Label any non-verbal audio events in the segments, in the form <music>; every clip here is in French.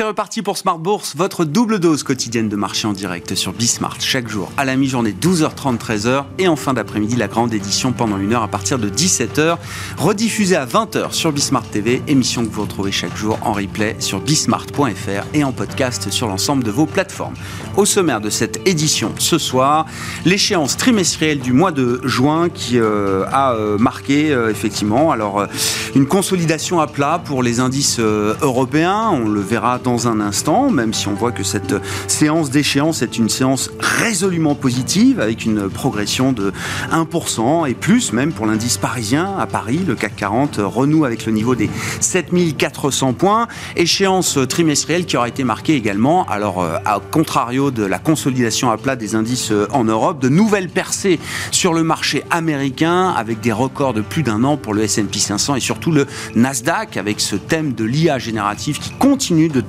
C'est reparti pour Smart Bourse, votre double dose quotidienne de marché en direct sur Bismart chaque jour à la mi-journée 12h30 13h et en fin d'après-midi la grande édition pendant une heure à partir de 17h rediffusée à 20h sur Bismart TV, émission que vous retrouvez chaque jour en replay sur bismart.fr et en podcast sur l'ensemble de vos plateformes. Au sommaire de cette édition ce soir, l'échéance trimestrielle du mois de juin qui euh, a euh, marqué euh, effectivement alors une consolidation à plat pour les indices européens, on le verra dans un instant, même si on voit que cette séance d'échéance est une séance résolument positive, avec une progression de 1% et plus, même pour l'indice parisien à Paris. Le CAC 40 renoue avec le niveau des 7400 points. Échéance trimestrielle qui aura été marquée également, alors euh, à contrario de la consolidation à plat des indices euh, en Europe, de nouvelles percées sur le marché américain, avec des records de plus d'un an pour le S&P 500 et surtout le Nasdaq, avec ce thème de l'IA générative qui continue de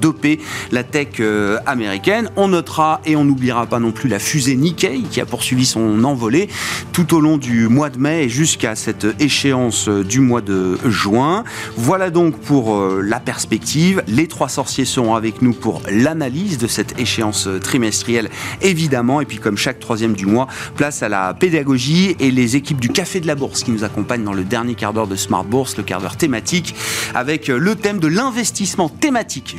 la tech euh, américaine. On notera et on n'oubliera pas non plus la fusée Nikkei qui a poursuivi son envolée tout au long du mois de mai et jusqu'à cette échéance euh, du mois de juin. Voilà donc pour euh, la perspective. Les trois sorciers seront avec nous pour l'analyse de cette échéance trimestrielle, évidemment. Et puis comme chaque troisième du mois, place à la pédagogie et les équipes du Café de la Bourse qui nous accompagnent dans le dernier quart d'heure de Smart Bourse, le quart d'heure thématique, avec le thème de l'investissement thématique,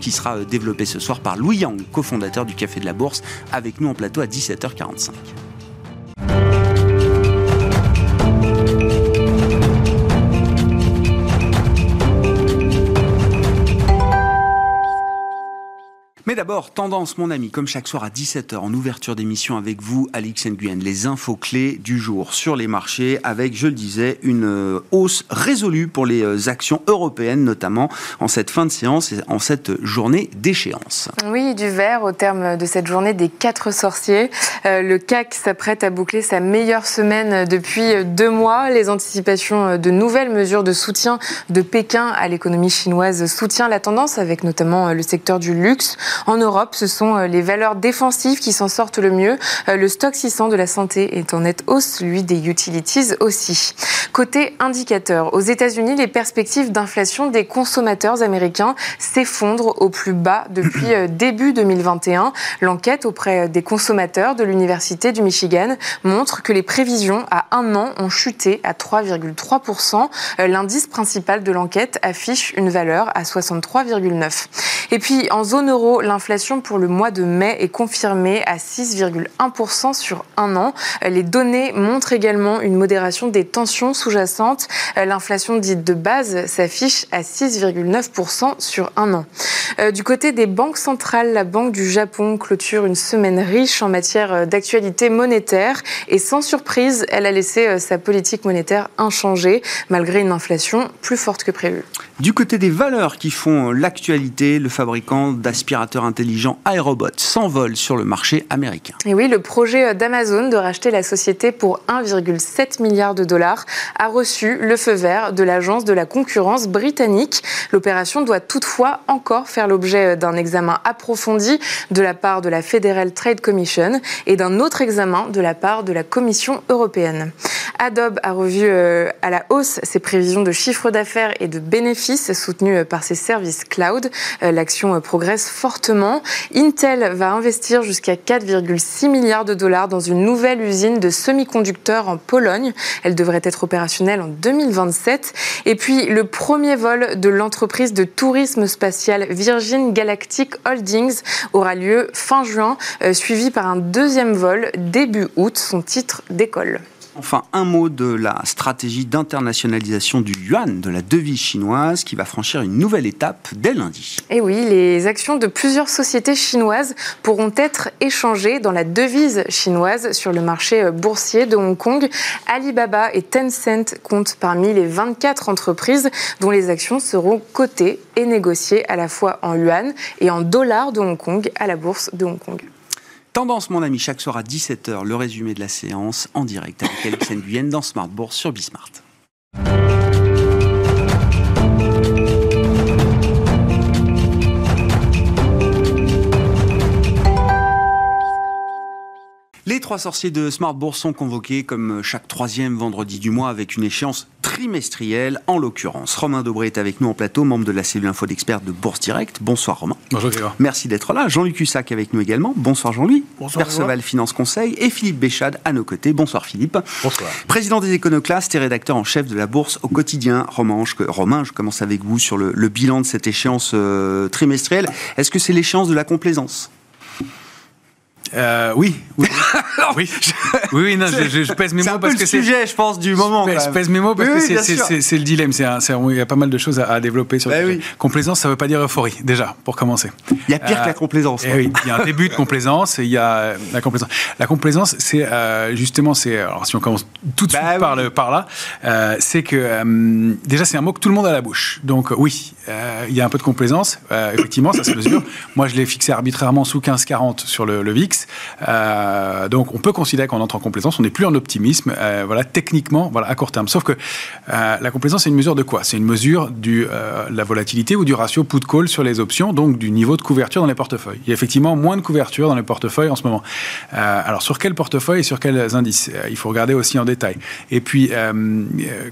qui sera euh, développé ce soir par Louis Yang, cofondateur du Café de la Bourse, avec nous en plateau à 17h45. D'abord, tendance, mon ami, comme chaque soir à 17h en ouverture d'émission avec vous, Alix Nguyen, les infos clés du jour sur les marchés avec, je le disais, une euh, hausse résolue pour les euh, actions européennes, notamment en cette fin de séance et en cette journée d'échéance. Oui, du vert au terme de cette journée des quatre sorciers. Euh, le CAC s'apprête à boucler sa meilleure semaine depuis deux mois. Les anticipations de nouvelles mesures de soutien de Pékin à l'économie chinoise soutient la tendance avec notamment le secteur du luxe. En Europe, ce sont euh, les valeurs défensives qui s'en sortent le mieux. Euh, le stock 600 de la santé est en nette hausse, celui des utilities aussi. Côté indicateur, aux États-Unis, les perspectives d'inflation des consommateurs américains s'effondrent au plus bas depuis euh, début 2021. L'enquête auprès des consommateurs de l'Université du Michigan montre que les prévisions à un an ont chuté à 3,3%. L'indice principal de l'enquête affiche une valeur à 63,9. Et puis en zone euro, l'inflation pour le mois de mai est confirmée à 6,1% sur un an. Les données montrent également une modération des tensions sous-jacentes. L'inflation dite de base s'affiche à 6,9% sur un an. Euh, du côté des banques centrales, la Banque du Japon clôture une semaine riche en matière d'actualité monétaire et sans surprise, elle a laissé euh, sa politique monétaire inchangée malgré une inflation plus forte que prévu. Du côté des valeurs qui font l'actualité, le fabricant d'aspirateurs intelligents Aerobot s'envole sur le marché américain. Et oui, le projet d'Amazon de racheter la société pour 1,7 milliard de dollars a reçu le feu vert de l'agence de la concurrence britannique. L'opération doit toutefois encore faire l'objet d'un examen approfondi de la part de la Federal Trade Commission et d'un autre examen de la part de la Commission européenne. Adobe a revu euh, à la hausse ses prévisions de chiffre d'affaires et de bénéfices soutenus par ses services cloud. Euh, l'action euh, progresse fortement. Intel va investir jusqu'à 4,6 milliards de dollars dans une nouvelle usine de semi-conducteurs en Pologne. Elle devrait être opérationnelle en 2027. Et puis le premier vol de l'entreprise de tourisme spatial Virgin Galactic Holdings aura lieu fin juin, suivi par un deuxième vol début août. Son titre d'école. Enfin, un mot de la stratégie d'internationalisation du yuan, de la devise chinoise, qui va franchir une nouvelle étape dès lundi. Et oui, les actions de plusieurs sociétés chinoises pourront être échangées dans la devise chinoise sur le marché boursier de Hong Kong. Alibaba et Tencent comptent parmi les 24 entreprises dont les actions seront cotées et négociées à la fois en yuan et en dollars de Hong Kong à la bourse de Hong Kong. Tendance, mon ami, chaque soir à 17h, le résumé de la séance en direct avec Alex Nguyen dans Smart Bourse sur Bismart. Les trois sorciers de Smart Bourse sont convoqués comme chaque troisième vendredi du mois avec une échéance trimestrielle en l'occurrence. Romain Dobré est avec nous en plateau, membre de la cellule info d'experts de Bourse Direct. Bonsoir Romain. Bonjour Grégoire. Merci d'être là. Jean-Luc Hussac avec nous également. Bonsoir Jean-Louis. Bonsoir. Perceval Finance Conseil et Philippe Béchade à nos côtés. Bonsoir Philippe. Bonsoir. Président des éconoclastes et rédacteur en chef de la Bourse au quotidien. Romain, je, Romain, je commence avec vous sur le, le bilan de cette échéance euh, trimestrielle. Est-ce que c'est l'échéance de la complaisance? Euh, oui, oui, <laughs> oui, oui, oui, non, je, pèse mes mots un parce le que c'est. sujet, je pense, du moment. Je pèse, je mes mots parce Oui, que oui, c'est- le dilemme. Un- il y a pas mal de choses à, à développer sur le Bah sujet. Complaisance, ça veut pas dire euphorie, déjà, pour commencer. Il y a pire Euh, que la complaisance. Eh oui, il y a un début de complaisance et il y a euh, la complaisance. La complaisance, c'est euh, justement, c'est alors si on commence tout de Bah suite par, le, par là, euh, c'est que euh, déjà c'est un mot que tout le monde a à la bouche. Donc euh, oui, euh, il y a un peu de complaisance. Euh, effectivement, ça se mesure. Moi, je l'ai fixé arbitrairement sous 15,40 sur le, le VIX. Euh, donc on peut considérer qu'on entre en complaisance. On n'est plus en optimisme. euh, voilà, techniquement, voilà, à court terme. Sauf que euh, la complaisance, c'est une mesure de quoi? C'est une mesure de la volatilité ou du ratio put-call sur les options, donc du niveau de couverture dans les portefeuilles. Il y a effectivement moins de couverture dans les portefeuilles en ce moment. Alors sur quel portefeuille et sur quels indices? Il faut regarder aussi en détail. Et puis,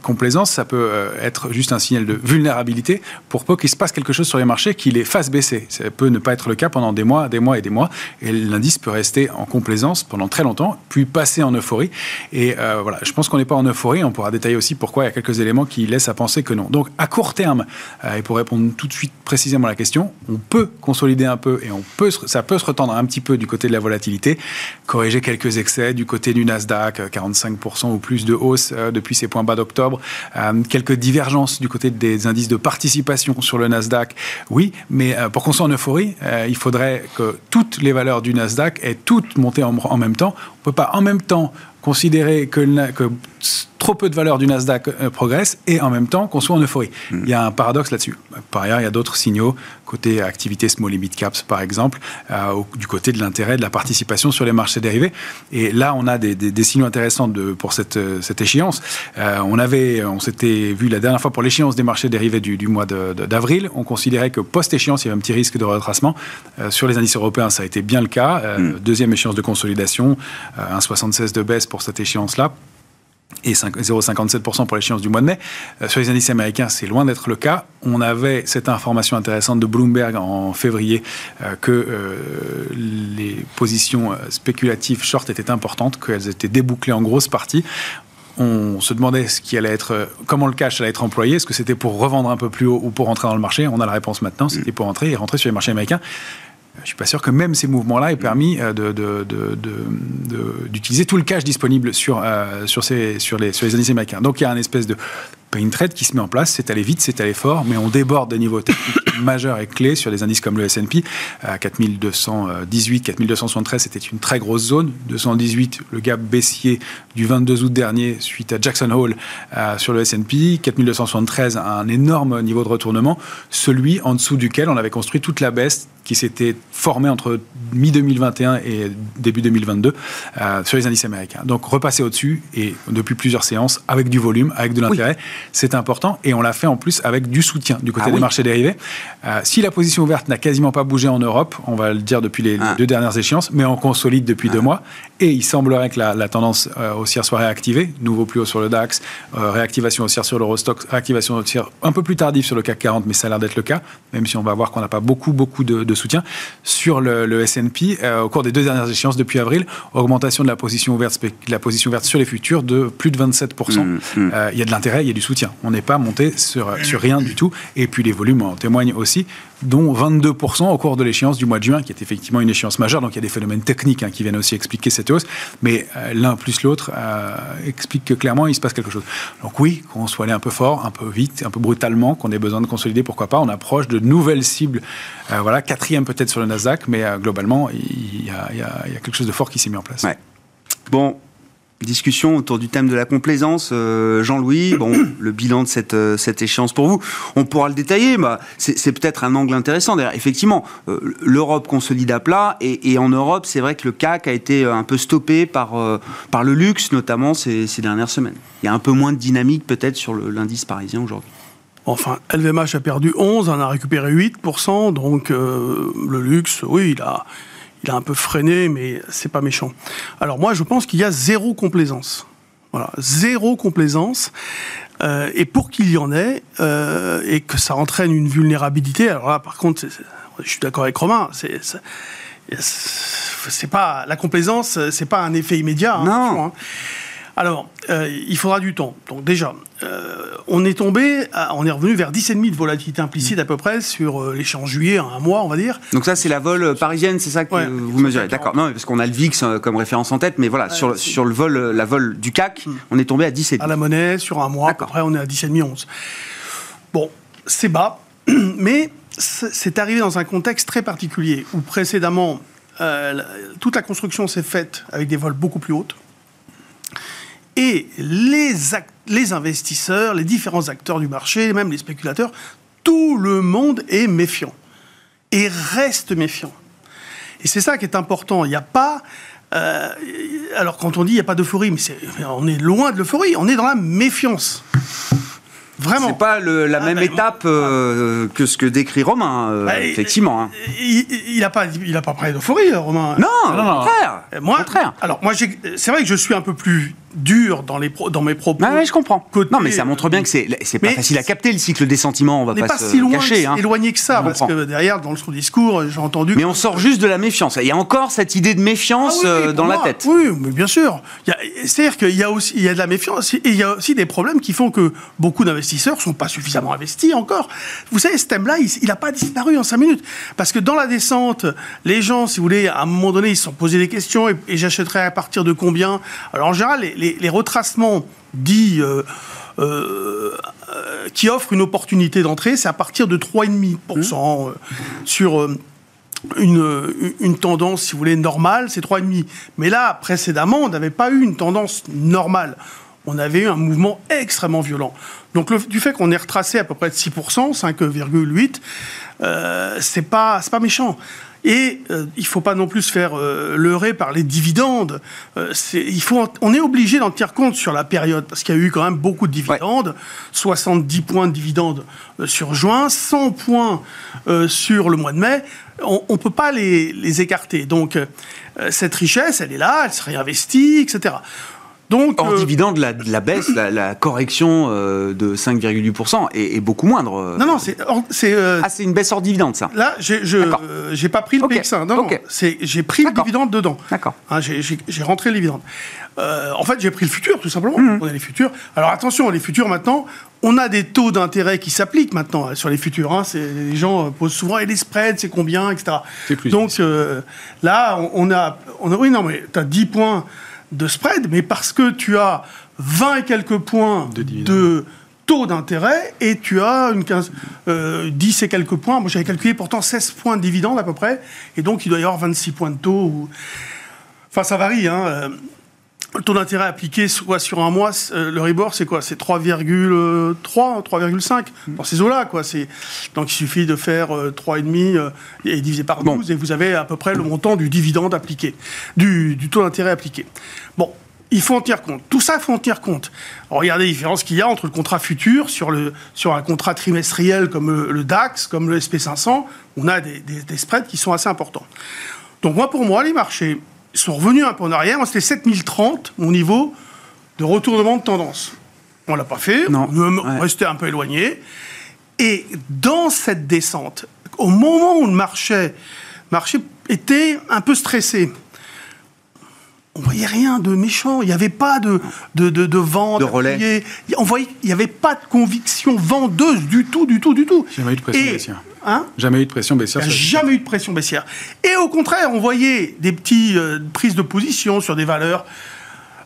complaisance, ça peut être juste un signal de vulnérabilité pour peu qu'il se passe quelque chose sur les marchés qui les fasse baisser. Ça peut ne pas être le cas pendant des mois, des mois et des mois. Et l'indice peut rester en complaisance pendant très longtemps, puis passer en euphorie. Et euh, voilà, je pense qu'on n'est pas en euphorie. On pourra détailler aussi pourquoi il y a quelques éléments qui laissent à penser que non. Donc, à court terme, euh, et pour répondre tout de suite précisément à la question, on peut consolider un peu et on peut, ça peut se retendre un petit peu du côté de la volatilité, corriger quelques excès du côté du Nasdaq, euh, 45% ou plus de hausse euh, depuis ses points bas d'octobre, euh, quelques divergences du côté des indices de participation sur le Nasdaq, oui, mais euh, pour qu'on soit en euphorie, euh, il faudrait que toutes les valeurs du Nasdaq aient toutes monté en, en même temps. On ne peut pas en même temps considérer que, le na- que trop peu de valeurs du Nasdaq euh, progressent et en même temps qu'on soit en euphorie. Il y a un paradoxe là-dessus. Par ailleurs, il y a d'autres signaux, côté activité small et mid caps par exemple, euh, du côté de l'intérêt de la participation sur les marchés dérivés. Et là, on a des, des- des signaux intéressants de, pour cette, euh, cette échéance. Euh, on avait, on s'était vu la dernière fois pour l'échéance des marchés dérivés du, du mois d'avril. On considérait que post-échéance, il y avait un petit risque de retracement. Euh, sur les indices européens, ça a été bien le cas. Euh, Deuxième échéance de consolidation, 1,76 de baisse pour cette échéance-là et 5 0,57% pour l'échéance du mois de mai. Euh, sur les indices américains, c'est loin d'être le cas. On avait cette information intéressante de Bloomberg en février euh, que euh, les positions euh, spéculatives short étaient importantes, qu'elles étaient débouclées en grosse partie. On se demandait ce qui allait être, euh, comment le cash allait être employé. Est-ce que c'était pour revendre un peu plus haut ou pour rentrer dans le marché? On a la réponse maintenant. C'était pour entrer et rentrer sur les marchés américains. Je suis pas sûr que même ces mouvements-là aient permis euh, d'utiliser tout le cash disponible sur, euh, sur, ces, sur, les, sur les indices américains. Donc il y a un espèce de pain trade qui se met en place. C'est allé vite, c'est allé fort, mais on déborde des niveaux techniques <coughs> majeurs et clés sur des indices comme le S&P. À 4218, 4273, c'était une très grosse zone. 218, le gap baissier du 22 août dernier suite à Jackson Hole euh, sur le S&P. 4273, un énorme niveau de retournement, celui en dessous duquel on avait construit toute la baisse qui s'était formée entre mi-2021 et début 2022 euh, sur les indices américains. Donc repasser au-dessus et depuis plusieurs séances avec du volume, avec de l'intérêt, c'est important et on l'a fait en plus avec du soutien du côté Ah des oui. marchés dérivés. Euh, si la position ouverte n'a quasiment pas bougé en Europe, on va le dire depuis les, Ah. deux dernières échéances, mais on consolide depuis deux mois et il semblerait que la, la tendance euh, haussière soit réactivée, nouveau plus haut sur le DAX, euh, réactivation haussière sur l'Eurostock, réactivation haussière un peu plus tardive sur le CAC 40, mais ça a l'air d'être le cas, même si on va voir qu'on n'a pas beaucoup beaucoup de, de soutien sur le, le S&P au cours des deux dernières échéances depuis avril, augmentation de la position ouverte, de la position ouverte sur les futurs de plus de 27% Mmh, mmh. il y a de l'intérêt, il y a du soutien. On n'est pas monté sur, rien du tout. Et puis les volumes en témoignent aussi, dont 22% au cours de l'échéance du mois de juin, qui est effectivement une échéance majeure. Donc il y a des phénomènes techniques hein, qui viennent aussi expliquer cette hausse. Mais euh, l'un plus l'autre euh, explique que clairement il se passe quelque chose. Donc oui, qu'on soit allé un peu fort, un peu vite, un peu brutalement, qu'on ait besoin de consolider, pourquoi pas. On approche de nouvelles cibles. Euh, voilà, quatrième peut-être sur le Nasdaq, mais globalement, il y, a, quelque chose de fort qui s'est mis en place. Bon, discussion autour du thème de la complaisance. Euh, Jean-Louis, <coughs> bon, le bilan de cette, euh, cette échéance pour vous, on pourra le détailler. Bah, c'est peut-être un angle intéressant. D'ailleurs, effectivement, euh, l'Europe consolide à plat et, et en Europe, c'est vrai que le CAC a été un peu stoppé par, par le luxe, notamment ces, dernières semaines. Il y a un peu moins de dynamique peut-être sur l'indice parisien aujourd'hui. Enfin, LVMH a perdu 11, en a récupéré 8%, donc le luxe, oui, il a, il a un peu freiné, mais c'est pas méchant. Alors moi, je pense qu'il y a zéro complaisance. Voilà, zéro complaisance. Euh, et pour qu'il y en ait, euh, et que ça entraîne une vulnérabilité, alors là, par contre, je suis d'accord avec Romain, c'est c'est pas la complaisance, c'est pas un effet immédiat. Hein, non. Hein. Alors, euh, il faudra du temps. Donc déjà, euh, on est tombé, on est revenu vers 10,5 de volatilité implicite à peu près sur euh, l'échange juillet, un mois on va dire. Donc ça c'est la vol parisienne, c'est ça que vous mesurez D'accord. Non, parce qu'on a le VIX comme référence en tête, mais voilà, sur, le, sur le vol, la vol du CAC, hmm. on est tombé à 10,5. À la monnaie, sur un mois, après on est à 10,5, 11. Bon, c'est bas, <clears throat> mais c'est arrivé dans un contexte très particulier, où précédemment, toute la construction s'est faite avec des vols beaucoup plus hautes. Et les, les investisseurs, les différents acteurs du marché, même les spéculateurs, tout le monde est méfiant et reste méfiant. Et c'est ça qui est important. Il n'y a pas. Euh, alors, quand on dit il n'y a pas d'euphorie, mais on est loin de l'euphorie, on est dans la méfiance. Vraiment. C'est pas la ah, même ben, étape euh, que ce que décrit Romain, euh, bah, effectivement. Hein. Il n'a pas, il a pas parlé d'euphorie, Romain. Non, non, non, au contraire. Moi, contraire. Alors, moi, c'est vrai que je suis un peu plus dur dans, les dans mes propos. Ah oui, je comprends. non, mais ça montre bien que c'est pas facile à capter le cycle des sentiments. On va pas, pas se si loin cacher. Hein. éloigné que ça, parce que derrière, dans son discours, j'ai entendu. Mais on sort juste de la méfiance. Il y a encore cette idée de méfiance ah euh, dans la tête. Oui, mais bien sûr. C'est-à-dire qu'il y a aussi il y a de la méfiance et il y a aussi des problèmes qui font que beaucoup d'investisseurs sont pas suffisamment investis encore. Vous savez, ce thème-là, il n'a pas disparu en cinq minutes, parce que dans la descente, les gens, si vous voulez, à un moment donné, ils se sont posés des questions et, j'achèterais à partir de combien? Alors en général, les, les retracements dit euh, euh, qui offre une opportunité d'entrée, c'est à partir de 3,5% euh, sur une, une, tendance, si vous voulez, normale, c'est 3,5%. Mais là, précédemment, on n'avait pas eu une tendance normale. On avait eu un mouvement extrêmement violent. Donc, le, du fait qu'on ait retracé à peu près de 6%, 5,8%, euh, c'est pas, pas méchant. Et euh, il ne faut pas non plus se faire euh, leurrer par les dividendes. Euh, il faut, on est obligé d'en tenir compte sur la période, parce qu'il y a eu quand même beaucoup de dividendes. 70 points de dividendes sur juin, 100 points sur le mois de mai. On ne peut pas les, les écarter. Donc, cette richesse, elle est là, elle se réinvestit, etc. Donc, Hors euh, dividende, la, la baisse, la, correction euh, de 5,8% est, est, beaucoup moindre. Euh. Non, non, c'est. ah, c'est une baisse hors dividende, ça Là, j'ai pas pris le PX1. Non, j'ai pris le dividende dedans. D'accord. Hein, j'ai rentré le dividende. en fait, j'ai pris le futur, tout simplement. Mmh. On a les futurs. Alors attention, les futurs maintenant, on a des taux d'intérêt qui s'appliquent maintenant sur les futurs. Hein. Les gens posent souvent et les spreads, c'est combien, etc. Plus Donc là, on, a, on a. Oui, non, mais tu as 10 points de spread, mais parce que tu as 20 et quelques points de, taux d'intérêt et tu as une 15, 10 euh, et quelques points. Moi, j'avais calculé pourtant 16 points de dividende à peu près, et donc il doit y avoir 26 points de taux. Enfin, ça varie. Hein. Euh, le taux d'intérêt appliqué soit sur un mois, euh, le rebord, c'est quoi? C'est 3,3, 3,5 dans ces eaux-là. Quoi. Donc il suffit de faire 3,5 euh, et diviser par 12 et vous avez à peu près le montant du dividende appliqué, du, taux d'intérêt appliqué. Bon, il faut en tenir compte. Tout ça, il faut en tenir compte. regardez les différences qu'il y a entre le contrat futur sur, le, sur un contrat trimestriel comme le, DAX, comme le SP500. On a des, des spreads qui sont assez importants. Donc moi, pour moi, les marchés ils sont revenus un peu en arrière. C'était 7030, mon niveau de retournement de tendance. On ne l'a pas fait, non. on restait un peu éloigné. Et dans cette descente, au moment où le marché, marché était un peu stressé, on voyait rien de méchant. Il n'y avait pas de, de, de, de vente. De relais. On voyait, il n'y avait pas de conviction vendeuse du tout, du tout, du tout. Jamais eu de pression. Hein jamais eu de pression baissière. jamais eu de pression baissière. Et au contraire, on voyait des petites euh, prises de position sur des valeurs.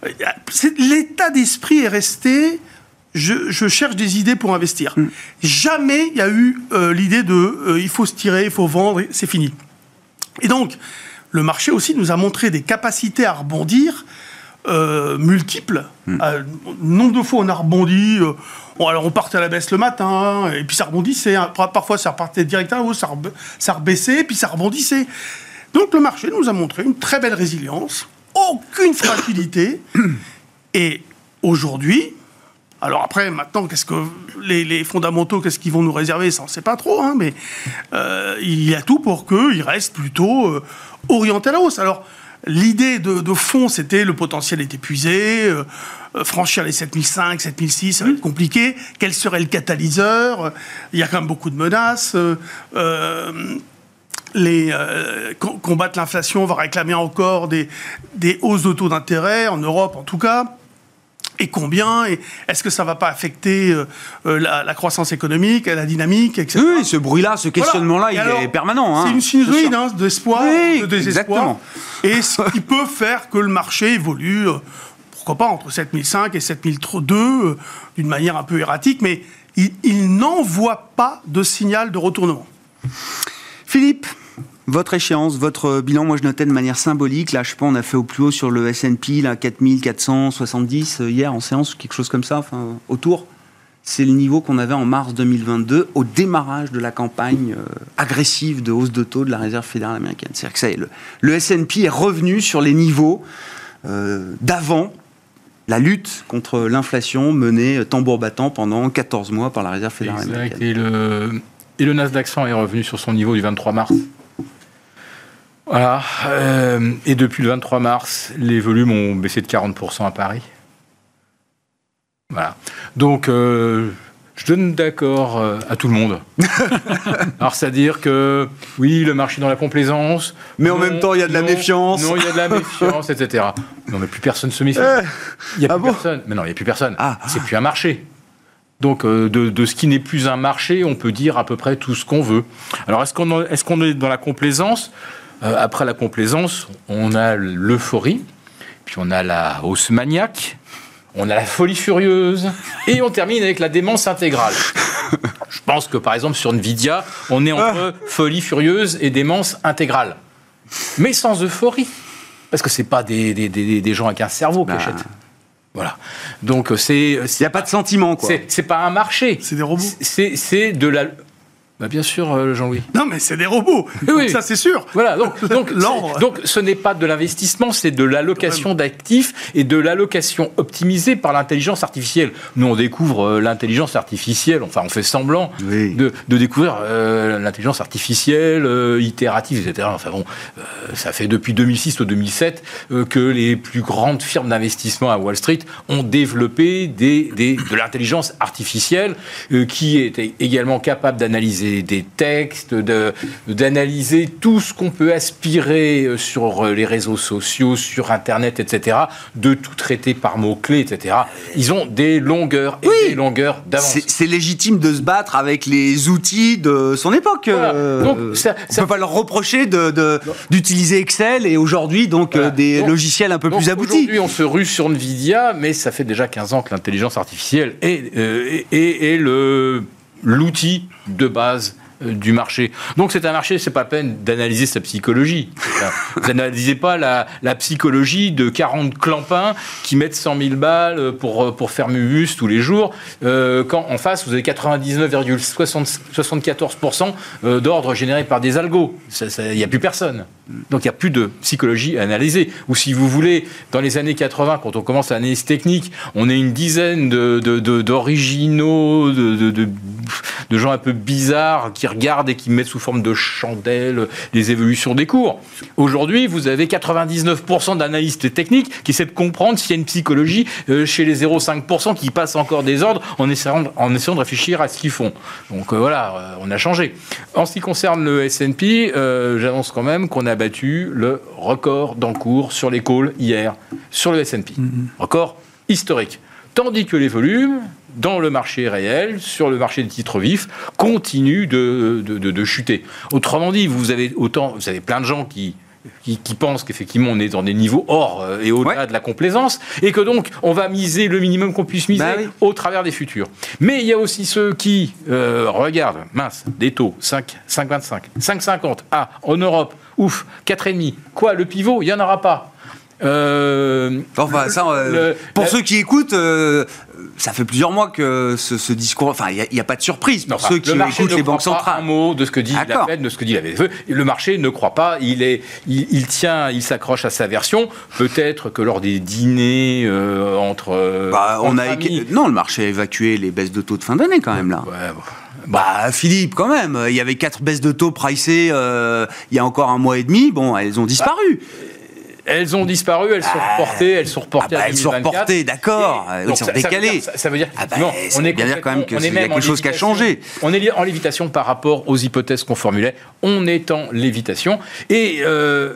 Euh, l'état d'esprit est resté. Je, cherche des idées pour investir. Mm. Jamais il y a eu euh, l'idée de il faut se tirer, il faut vendre, c'est fini. Et donc, le marché aussi nous a montré des capacités à rebondir euh, multiples. Hmm. Euh, nombre de fois, on a rebondi. Euh, alors, on partait à la baisse le matin, et puis ça rebondissait. Hein. Parfois, ça repartait directement, ça, ça rebaissait, puis ça rebondissait. Donc, le marché nous a montré une très belle résilience, aucune fragilité. <coughs> et aujourd'hui, Alors après, maintenant, qu'est-ce que les, fondamentaux, qu'est-ce qu'ils vont nous réserver? Ça, on ne sait pas trop, hein, mais euh, il y a tout pour qu'ils restent plutôt euh, orientés à la hausse. Alors, l'idée de, fond, c'était le potentiel est épuisé, euh, franchir les 7005, 7006, ça va être compliqué. Quel serait le catalyseur? Il y a quand même beaucoup de menaces. les, combattre l'inflation va réclamer encore des, des hausses de taux d'intérêt, en Europe en tout cas et combien et Est-ce que ça ne va pas affecter euh, euh, la, croissance économique, la dynamique, etc. Oui, ce bruit-là, ce questionnement-là, il est permanent. Hein, c'est une sinusoïde hein, d'espoir, de désespoir. Et ce qui peut faire que le marché évolue, euh, pourquoi pas, entre 7005 et 7002, d'une manière un peu erratique, mais il, il n'envoie pas de signal de retournement. Philippe? Votre échéance, votre bilan, moi je notais de manière symbolique. Là, je sais pas, on a fait au plus haut sur le S&P, là, 4470 euh, hier en séance, quelque chose comme ça, enfin, autour. C'est le niveau qu'on avait en mars 2022, au démarrage de la campagne euh, agressive de hausse de taux de la Réserve fédérale américaine. C'est-à-dire que ça le, le S&P est revenu sur les niveaux euh, d'avant la lutte contre l'inflation menée tambour battant pendant 14 mois par la Réserve fédérale américaine. Et le, et le Nasdaq 100 est revenu sur son niveau du 23 mars. Voilà. Euh, et depuis le 23 mars, les volumes ont baissé de 40% à Paris. Voilà. Donc, euh, je donne d'accord euh, à tout le monde. <laughs> Alors, c'est-à-dire que, oui, le marché dans la complaisance. Mais en même temps, il y a de la méfiance. Non, il y a de la <laughs> méfiance, etc. Non, mais plus personne se méfie. Il n'y a ah plus personne. Mais non, il n'y a plus personne. Ah. C'est plus un marché. Donc, de, de, ce qui n'est plus un marché, on peut dire à peu près tout ce qu'on veut. Alors, est-ce qu'on est, qu'on est dans la complaisance? Euh, après la complaisance, on a l'euphorie, puis on a la hausse maniaque, on a la folie furieuse, et on termine avec la démence intégrale. Je pense que par exemple sur Nvidia, on est entre folie furieuse et démence intégrale. Mais sans euphorie. Parce que ce pas des, des, des, gens avec un cerveau qui bah. achètent. Voilà. Donc c'est. Il n'y a pas de sentiment, quoi. C'est pas un marché. C'est des robots. C'est de la bah bien sûr, euh, Jean-Louis. Non, mais c'est des robots. <laughs> Oui. Ça, c'est sûr. Voilà. Donc, <laughs> donc, donc, ce n'est pas de l'investissement, c'est de l'allocation d'actifs et de l'allocation optimisée par l'intelligence artificielle. Nous, on découvre euh, l'intelligence artificielle. Enfin, on fait semblant de, de, découvrir euh, l'intelligence artificielle itérative, etc. Enfin bon, ça fait depuis 2006 ou 2007 que les plus grandes firmes d'investissement à Wall Street ont développé des, des de l'intelligence artificielle qui est également capable d'analyser des, textes, d'analyser tout ce qu'on peut aspirer euh, sur euh, les réseaux sociaux, sur Internet, etc., de tout traiter par mots-clés, etc. Ils ont des longueurs et des longueurs d'avance. C'est légitime de se battre avec les outils de son époque. Euh, donc, ça, on ne peut pas leur reprocher d'utiliser de, Excel et aujourd'hui donc des logiciels un peu plus aboutis. Aujourd'hui, on se rue sur Nvidia, mais ça fait déjà 15 ans que l'intelligence artificielle est, est, est le l'outil de base du marché. Donc c'est un marché, c'est pas peine d'analyser sa psychologie. <laughs> Vous n'analysez pas la, psychologie de 40 clampins qui mettent 100 000 balles pour, euh, pour faire Mubus tous les jours, euh, quand en face vous avez 99,74% d'ordre généré par des algos. Il n'y a plus personne. Donc il n'y a plus de psychologie à analyser. Ou si vous voulez, dans les années 80, quand on commence l'analyse technique, on est une dizaine d'originaux, de, de, de, de, gens un peu bizarres qui regardent et qui mettent sous forme de chandelles les évolutions des cours. Aujourd'hui, vous avez 99% d'analystes techniques qui essaient de comprendre s'il y a une psychologie euh, chez les 0,5% qui passent encore des ordres en essayant, en essayant de réfléchir à ce qu'ils font. Donc euh, voilà, euh, on a changé. En ce qui concerne le S&P, j'annonce quand même qu'on a battu le record d'encours sur les calls hier, sur le S&P. Mm-hmm. Record historique. Tandis que les volumes, dans le marché réel, sur le marché des titres vifs, continuent de, de, chuter. Autrement dit, vous avez autant, vous avez plein de gens qui qui, pensent qu'effectivement on est dans des niveaux hors euh, et au-delà de la complaisance, et que donc on va miser le minimum qu'on puisse miser bah au travers des futurs. Mais il y a aussi ceux qui euh, regardent, mince, des taux 5, 5,25, 5,50, ah, en Europe, ouf, 4,5, quoi, le pivot, il n'y en aura pas. Euh, Enfin, ça, euh, le- pour la- ceux qui écoutent, euh, ça fait plusieurs mois que ce, ce discours. Enfin, il n'y a, pas de surprise pour Non, ceux qui le écoutent les banques pas un centrales. mot de ce que dit la. Fed, de ce que dit la BCE. Le marché ne croit pas. Il est, il, il tient, il s'accroche à sa version. Peut-être que lors des dîners entre, Bah, on entre a amis- non, le marché a évacué les baisses de taux de fin d'année quand même là. Ouais, bon. Bah Philippe, quand même, il y avait quatre baisses de taux pricées euh, il y a encore un mois et demi. Bon, elles ont disparu. Elles ont disparu, elles sont reportées, elles sont reportées Ah bah, à elles sont 2024. reportées, d'accord. Elles sont ça- ça veut décalées. dire- Ça, ça veut dire Ah bah, on est bien quand même complètement- que on est c'est- il y a quelque chose qui a changé. On est en lévitation par rapport aux hypothèses qu'on formulait. On est en lévitation. Et euh,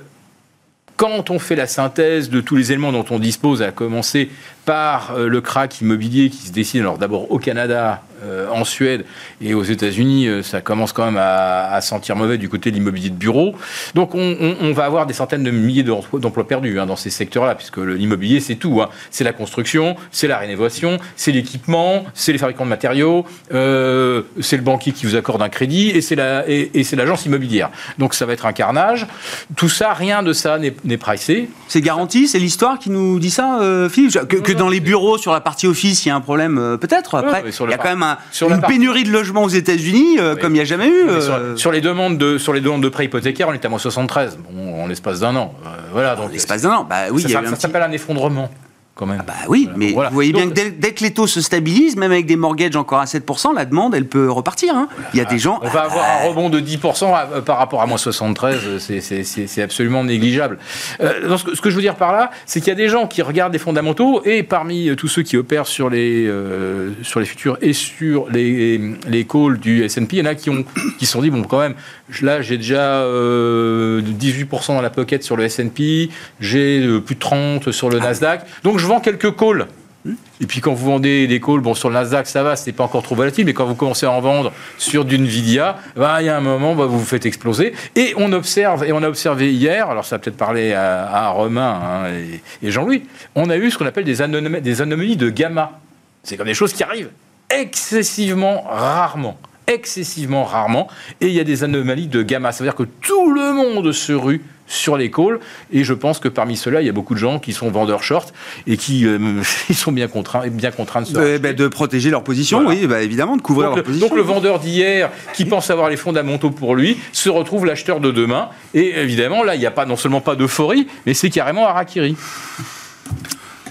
quand on fait la synthèse de tous les éléments dont on dispose, à commencer par euh, le crack immobilier qui se dessine, alors d'abord au Canada, euh, en Suède et aux États-Unis, euh, ça commence quand même à, sentir mauvais du côté de l'immobilier de bureau. Donc on, va avoir des centaines de milliers d'emplois perdus hein, dans ces secteurs-là, puisque l'immobilier c'est tout. hein. C'est la construction, c'est la rénovation, c'est l'équipement, c'est les fabricants de matériaux, c'est le banquier qui vous accorde un crédit et c'est la- et- c'est l'agence immobilière. Donc ça va être un carnage. Tout ça, rien de ça n'est n'est pricé. C'est garanti, c'est l'histoire qui nous dit ça, Philippe? Dans les c'est- bureaux, sur la partie office, il y a un problème, euh, peut-être. Après, il y a quand même un- sur la une pénurie de logements aux États-Unis, euh, comme il n'y a jamais eu. Sur, euh, sur les demandes de sur les demandes de prêts hypothécaires, on est à moins 73. Bon, en l'espace d'un an. Euh, voilà. Donc l'espace d'un an. Bah oui, ça, petit- s'appelle un effondrement, quand même. Bah oui, Voilà. mais voilà. vous voyez bien Donc, que dès, dès que les taux se stabilisent, même avec des mortgages encore à 7%, la demande, elle peut repartir. hein. Il y a des gens. On va avoir Ah, un rebond de 10% à- euh, par rapport à moins 73, euh, c'est- absolument négligeable. Euh, donc, ce, que, ce que je veux dire par là, c'est qu'il y a des gens qui regardent les fondamentaux, et parmi tous ceux qui opèrent sur les, euh, sur les futurs et sur les, les calls du S&P, il y en a qui ont qui se sont dit, bon, quand même, là, j'ai déjà euh, 18% dans la pocket sur le S&P, j'ai plus de 30 sur le Nasdaq, donc je vends quelques calls. Et puis quand vous vendez des calls, bon sur le Nasdaq ça va, c'est pas encore trop volatile, mais quand vous commencez à en vendre sur du Nvidia, bah, il y a un moment bah, vous vous faites exploser. Et on observe, et on a observé hier, alors ça a peut-être parlé à, Romain hein, et, Jean-Louis, on a eu ce qu'on appelle des, anomalies, des anomalies de gamma. C'est comme des choses qui arrivent excessivement rarement. Excessivement rarement. Et il y a des anomalies de gamma. Ça veut dire que tout le monde se rue sur les calls. Et je pense que parmi ceux-là, il y a beaucoup de gens qui sont vendeurs short et qui euh, <laughs> ils sont bien contraints, bien contraints de se euh, racheter. bah, de protéger leur position, Voilà. oui, bah, évidemment, de couvrir Donc leur le, position. donc le vendeur d'hier, qui pense avoir les fondamentaux pour lui, se retrouve l'acheteur de demain. Et évidemment, là, il n'y a pas non seulement pas d'euphorie, mais c'est carrément harakiri.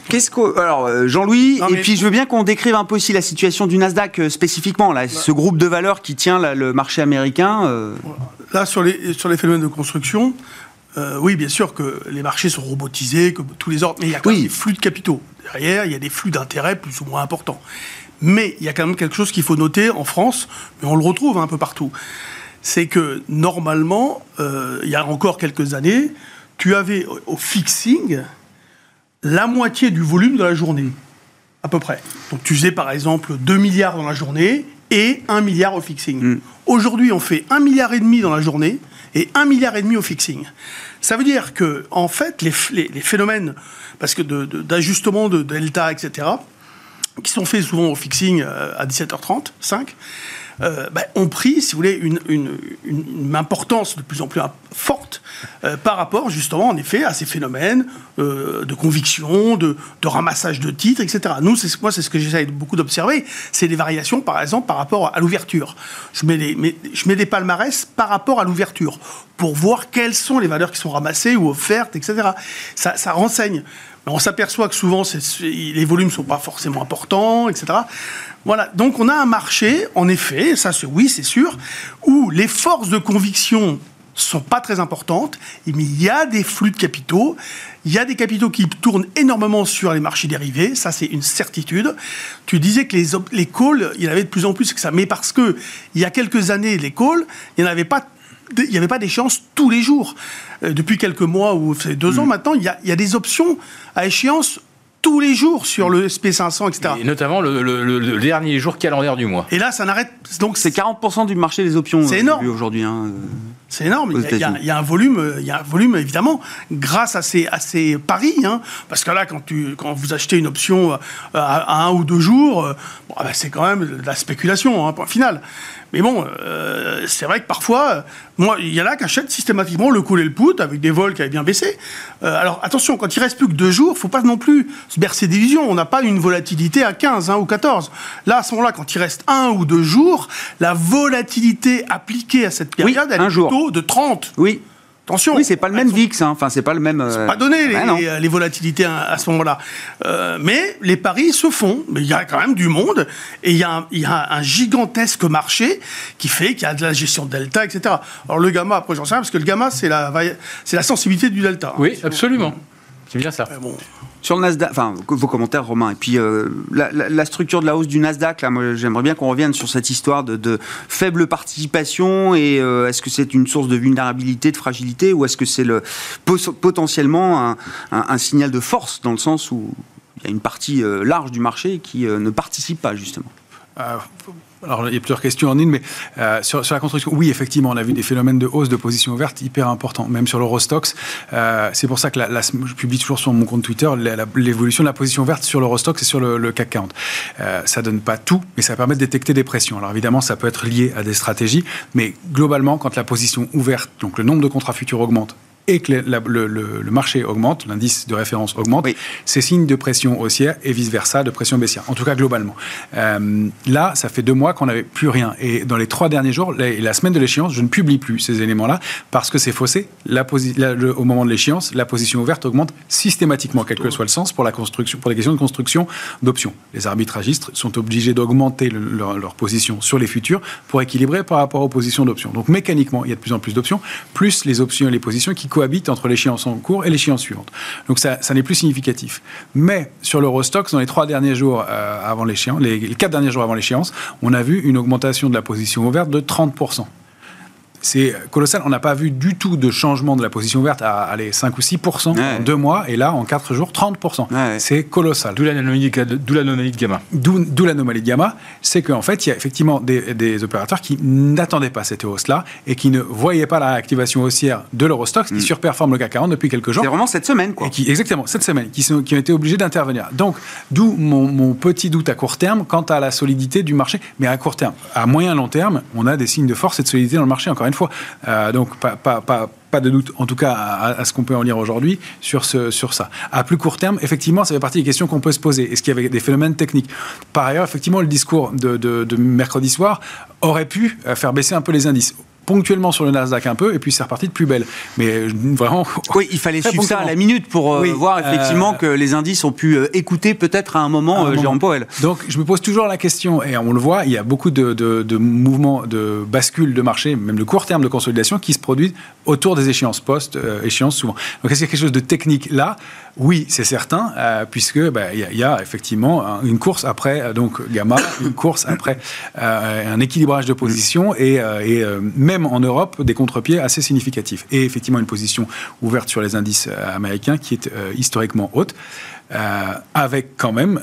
Qu'est-ce que alors euh, Jean-Louis et puis je veux bien qu'on décrive un peu aussi la situation du Nasdaq euh, spécifiquement là, ce groupe de valeurs qui tient là, le marché américain. euh, Là, sur les, sur les phénomènes de construction, euh, oui, bien sûr que les marchés sont robotisés, que tous les ordres, mais il y a quand Oui. même des flux de capitaux. Derrière, il y a des flux d'intérêts plus ou moins importants. Mais il y a quand même quelque chose qu'il faut noter en France, mais on le retrouve un peu partout. C'est que normalement, euh, il y a encore quelques années, tu avais au- au fixing la moitié du volume de la journée, à peu près. Donc tu faisais par exemple 2 milliards dans la journée et 1 milliard au fixing. Aujourd'hui, on fait 1 milliard et demi dans la journée et 1 milliard et demi au fixing. Ça veut dire que, en fait, les, f- les- les phénomènes, parce que de- de- d'ajustement de, delta, etc., qui sont faits souvent au fixing euh, à 17h30, 5, euh, ben, ont pris, si vous voulez, une, importance de plus en plus forte euh, par rapport, justement, en effet, à ces phénomènes euh, de conviction, de, ramassage de titres, etc. Nous, moi, c'est ce que j'essaie beaucoup d'observer, c'est les variations, par exemple, par rapport à l'ouverture. Je mets, des palmarès par rapport à l'ouverture, pour voir quelles sont les valeurs qui sont ramassées ou offertes, etc. Ça, renseigne. On s'aperçoit que souvent, les volumes ne sont pas forcément importants, etc. Voilà, donc on a un marché, en effet, ça c'est oui, c'est sûr, où les forces de conviction sont pas très importantes, mais il y a des flux de capitaux, il y a des capitaux qui tournent énormément sur les marchés dérivés, ça c'est une certitude. Tu disais que les, les calls, il y en avait de plus en plus que ça, mais parce que il y a quelques années, les calls, il n'y en avait pas il n'y avait pas d'échéance tous les jours. Euh, depuis quelques mois ou c'est deux ans maintenant, il y, a, il y a des options à échéance tous les jours sur le SP500, etc. Et notamment le, le- le- le dernier jour calendaire du mois. Et là, ça n'arrête. Donc C'est 40% du marché des options C'est euh, énorme. aujourd'hui. hein. C'est énorme. Il y, a, il y un volume, il y a un volume évidemment, grâce à ces, à ces paris. hein. parce que là, quand, tu, quand vous achetez une option euh, à, à un ou deux jours, euh, bon, ah ben, c'est quand même de la spéculation, hein, point final. Mais bon, euh, c'est vrai que parfois, moi, il y en a qui achètent systématiquement le cool et le put avec des vols qui avaient bien baissé. Euh, alors attention, quand il reste plus que deux jours, faut pas non plus se bercer d'illusions. On n'a pas une volatilité à 15 hein, ou 14. Là, à ce moment-là, quand il reste un ou deux jours, la volatilité appliquée à cette Oui, période, elle un est jour. plutôt de 30. Oui, Attention. oui c'est pas le même VIX, hein. enfin, c'est pas le même. euh, Pas donné les, ouais, non. les- les volatilités à, à ce moment-là. Euh, mais les paris se font. Mais il y a quand même du monde et il y, a un- il y a un gigantesque marché qui fait qu'il y a de la gestion de delta, etc. Alors le gamma, après j'en sais rien parce que le gamma c'est la, c'est la sensibilité du delta. hein. Oui, absolument. C'est bien ça. Mais bon. Sur le Nasdaq, enfin, vos commentaires, Romain, et puis euh, la, structure de la hausse du Nasdaq, là, moi, j'aimerais bien qu'on revienne sur cette histoire de, faible participation et euh, est-ce que c'est une source de vulnérabilité, de fragilité, ou est-ce que c'est le, potentiellement un, signal de force dans le sens où il y a une partie euh, large du marché qui ne participe pas, justement? Alors, il y a plusieurs questions en une, mais euh, sur, sur la construction, oui, effectivement, on a vu des phénomènes de hausse de position ouverte hyper importants, même sur l'Eurostox. Euh, c'est pour ça que la, la- je publie toujours sur mon compte Twitter l'évolution de la position ouverte sur l'Eurostox et sur le, le CAC 40. Euh, ça donne pas tout, mais ça permet de détecter des pressions. Alors évidemment, ça peut être lié à des stratégies, mais globalement, quand la position ouverte, donc le nombre de contrats futurs augmente, et que la- le, le- le marché augmente, l'indice de référence augmente, Oui. c'est signe de pression haussière et vice-versa, de pression baissière. En tout cas, globalement. Euh, là, ça fait deux mois qu'on n'avait plus rien. Et dans les trois derniers jours, la, la semaine de l'échéance, je ne publie plus ces éléments-là parce que c'est faussé. La posi- la- le- au moment de l'échéance, la position ouverte augmente systématiquement, quel que soit le sens, pour, la construction, pour les questions de construction d'options. Les arbitragistes sont obligés d'augmenter le- leur, leur position sur les futurs pour équilibrer par rapport aux positions d'options. Donc mécaniquement, il y a de plus en plus d'options, plus les options et les positions qui cohabitent entre l'échéance en cours et l'échéance suivante. Donc ça, ça n'est plus significatif. Mais sur l'Eurostox, dans les trois derniers jours euh, avant l'échéance, les, quatre derniers jours avant l'échéance, on a vu une augmentation de la position ouverte de 30%. C'est colossal. On n'a pas vu du tout de changement de la position ouverte à aller 5 ou 6 Ouais. en deux mois, et là, en quatre jours, 30 Ouais. C'est colossal. D'où l'anomalie de- gamma. D'où l'anomalie de gamma, c'est qu'en fait, il y a effectivement des, des opérateurs qui n'attendaient pas cette hausse-là et qui ne voyaient pas la réactivation haussière de l'Eurostox qui surperforme le CAC 40 depuis quelques jours. C'est vraiment cette semaine, quoi. Et qui, exactement, cette semaine, qui, sont, qui ont été obligés d'intervenir. Donc, d'où mon, mon petit doute à court terme quant à la solidité du marché. Mais à court terme, à moyen long terme, on a des signes de force et de solidité dans le marché, encore fois. Euh, donc, pas, de doute, en tout cas, à, ce qu'on peut en lire aujourd'hui sur, sur ça. À plus court terme, effectivement, ça fait partie des questions qu'on peut se poser. Est-ce qu'il y avait des phénomènes techniques? Par ailleurs, effectivement, le discours de mercredi soir aurait pu euh, faire baisser un peu les indices. Ponctuellement sur le Nasdaq un peu, et puis c'est reparti de plus belle. Mais euh, vraiment. <laughs> Oui, il fallait suivre ça à la minute pour euh, Oui, voir effectivement euh, que les indices ont pu écouter peut-être à un moment À un. Jérôme Powell. Donc, je me pose toujours la question, et on le voit, il y a beaucoup de, de- de mouvements, de bascules de marché, même de court terme de consolidation, qui se produisent autour des échéances post-échéances souvent. Donc, est-ce qu'il y a quelque chose de technique là? Oui, c'est certain, euh, puisque bah, il y, a- effectivement un- une course après euh, donc gamma, <coughs> une course après euh, un équilibrage de position, et, euh, même en Europe, des contre-pieds assez significatifs. Et effectivement, une position ouverte sur les indices américains qui est historiquement haute avec quand même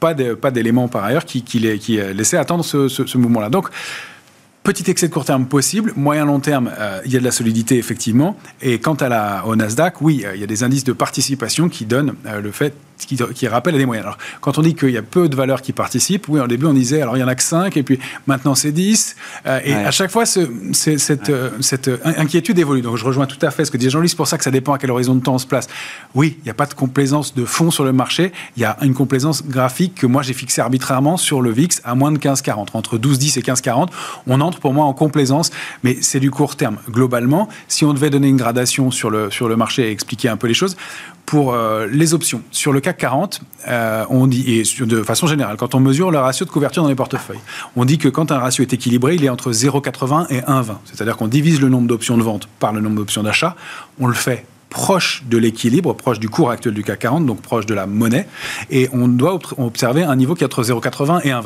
pas d'éléments par ailleurs qui, laissaient attendre ce, ce- ce mouvement-là. Donc, petit excès de court terme possible, moyen long terme, euh, il y a de la solidité effectivement. Et quant à la, au Nasdaq, oui, euh, il y a des indices de participation qui donnent euh, le fait, qui, qui rappellent à des moyens. Alors, quand on dit qu'il y a peu de valeurs qui participent, oui, au début on disait, alors il y en a que 5, et puis maintenant c'est 10. euh, et Ouais. à chaque fois, ce- cette, cette inquiétude évolue. Donc je rejoins tout à fait ce que disait Jean-Louis, c'est pour ça que ça dépend à quel horizon de temps on se place. Oui, il n'y a pas de complaisance de fond sur le marché, il y a une complaisance graphique que moi j'ai fixée arbitrairement sur le VIX à moins de 15,40. Entre 12,10 et 15,40, on entre pour moi en complaisance, mais c'est du court terme. Globalement, si on devait donner une gradation sur le, sur le marché et expliquer un peu les choses, pour euh, les options, sur le CAC 40, euh, on dit, de façon générale, quand on mesure le ratio de couverture dans les portefeuilles, on dit que quand un ratio est équilibré, il est entre 0,80 et 1,20. C'est-à-dire qu'on divise le nombre d'options de vente par le nombre d'options d'achat. On le fait proche de l'équilibre, proche du cours actuel du CAC 40, donc proche de la monnaie, et on doit observer un niveau qui est entre 0,80 et 1,20.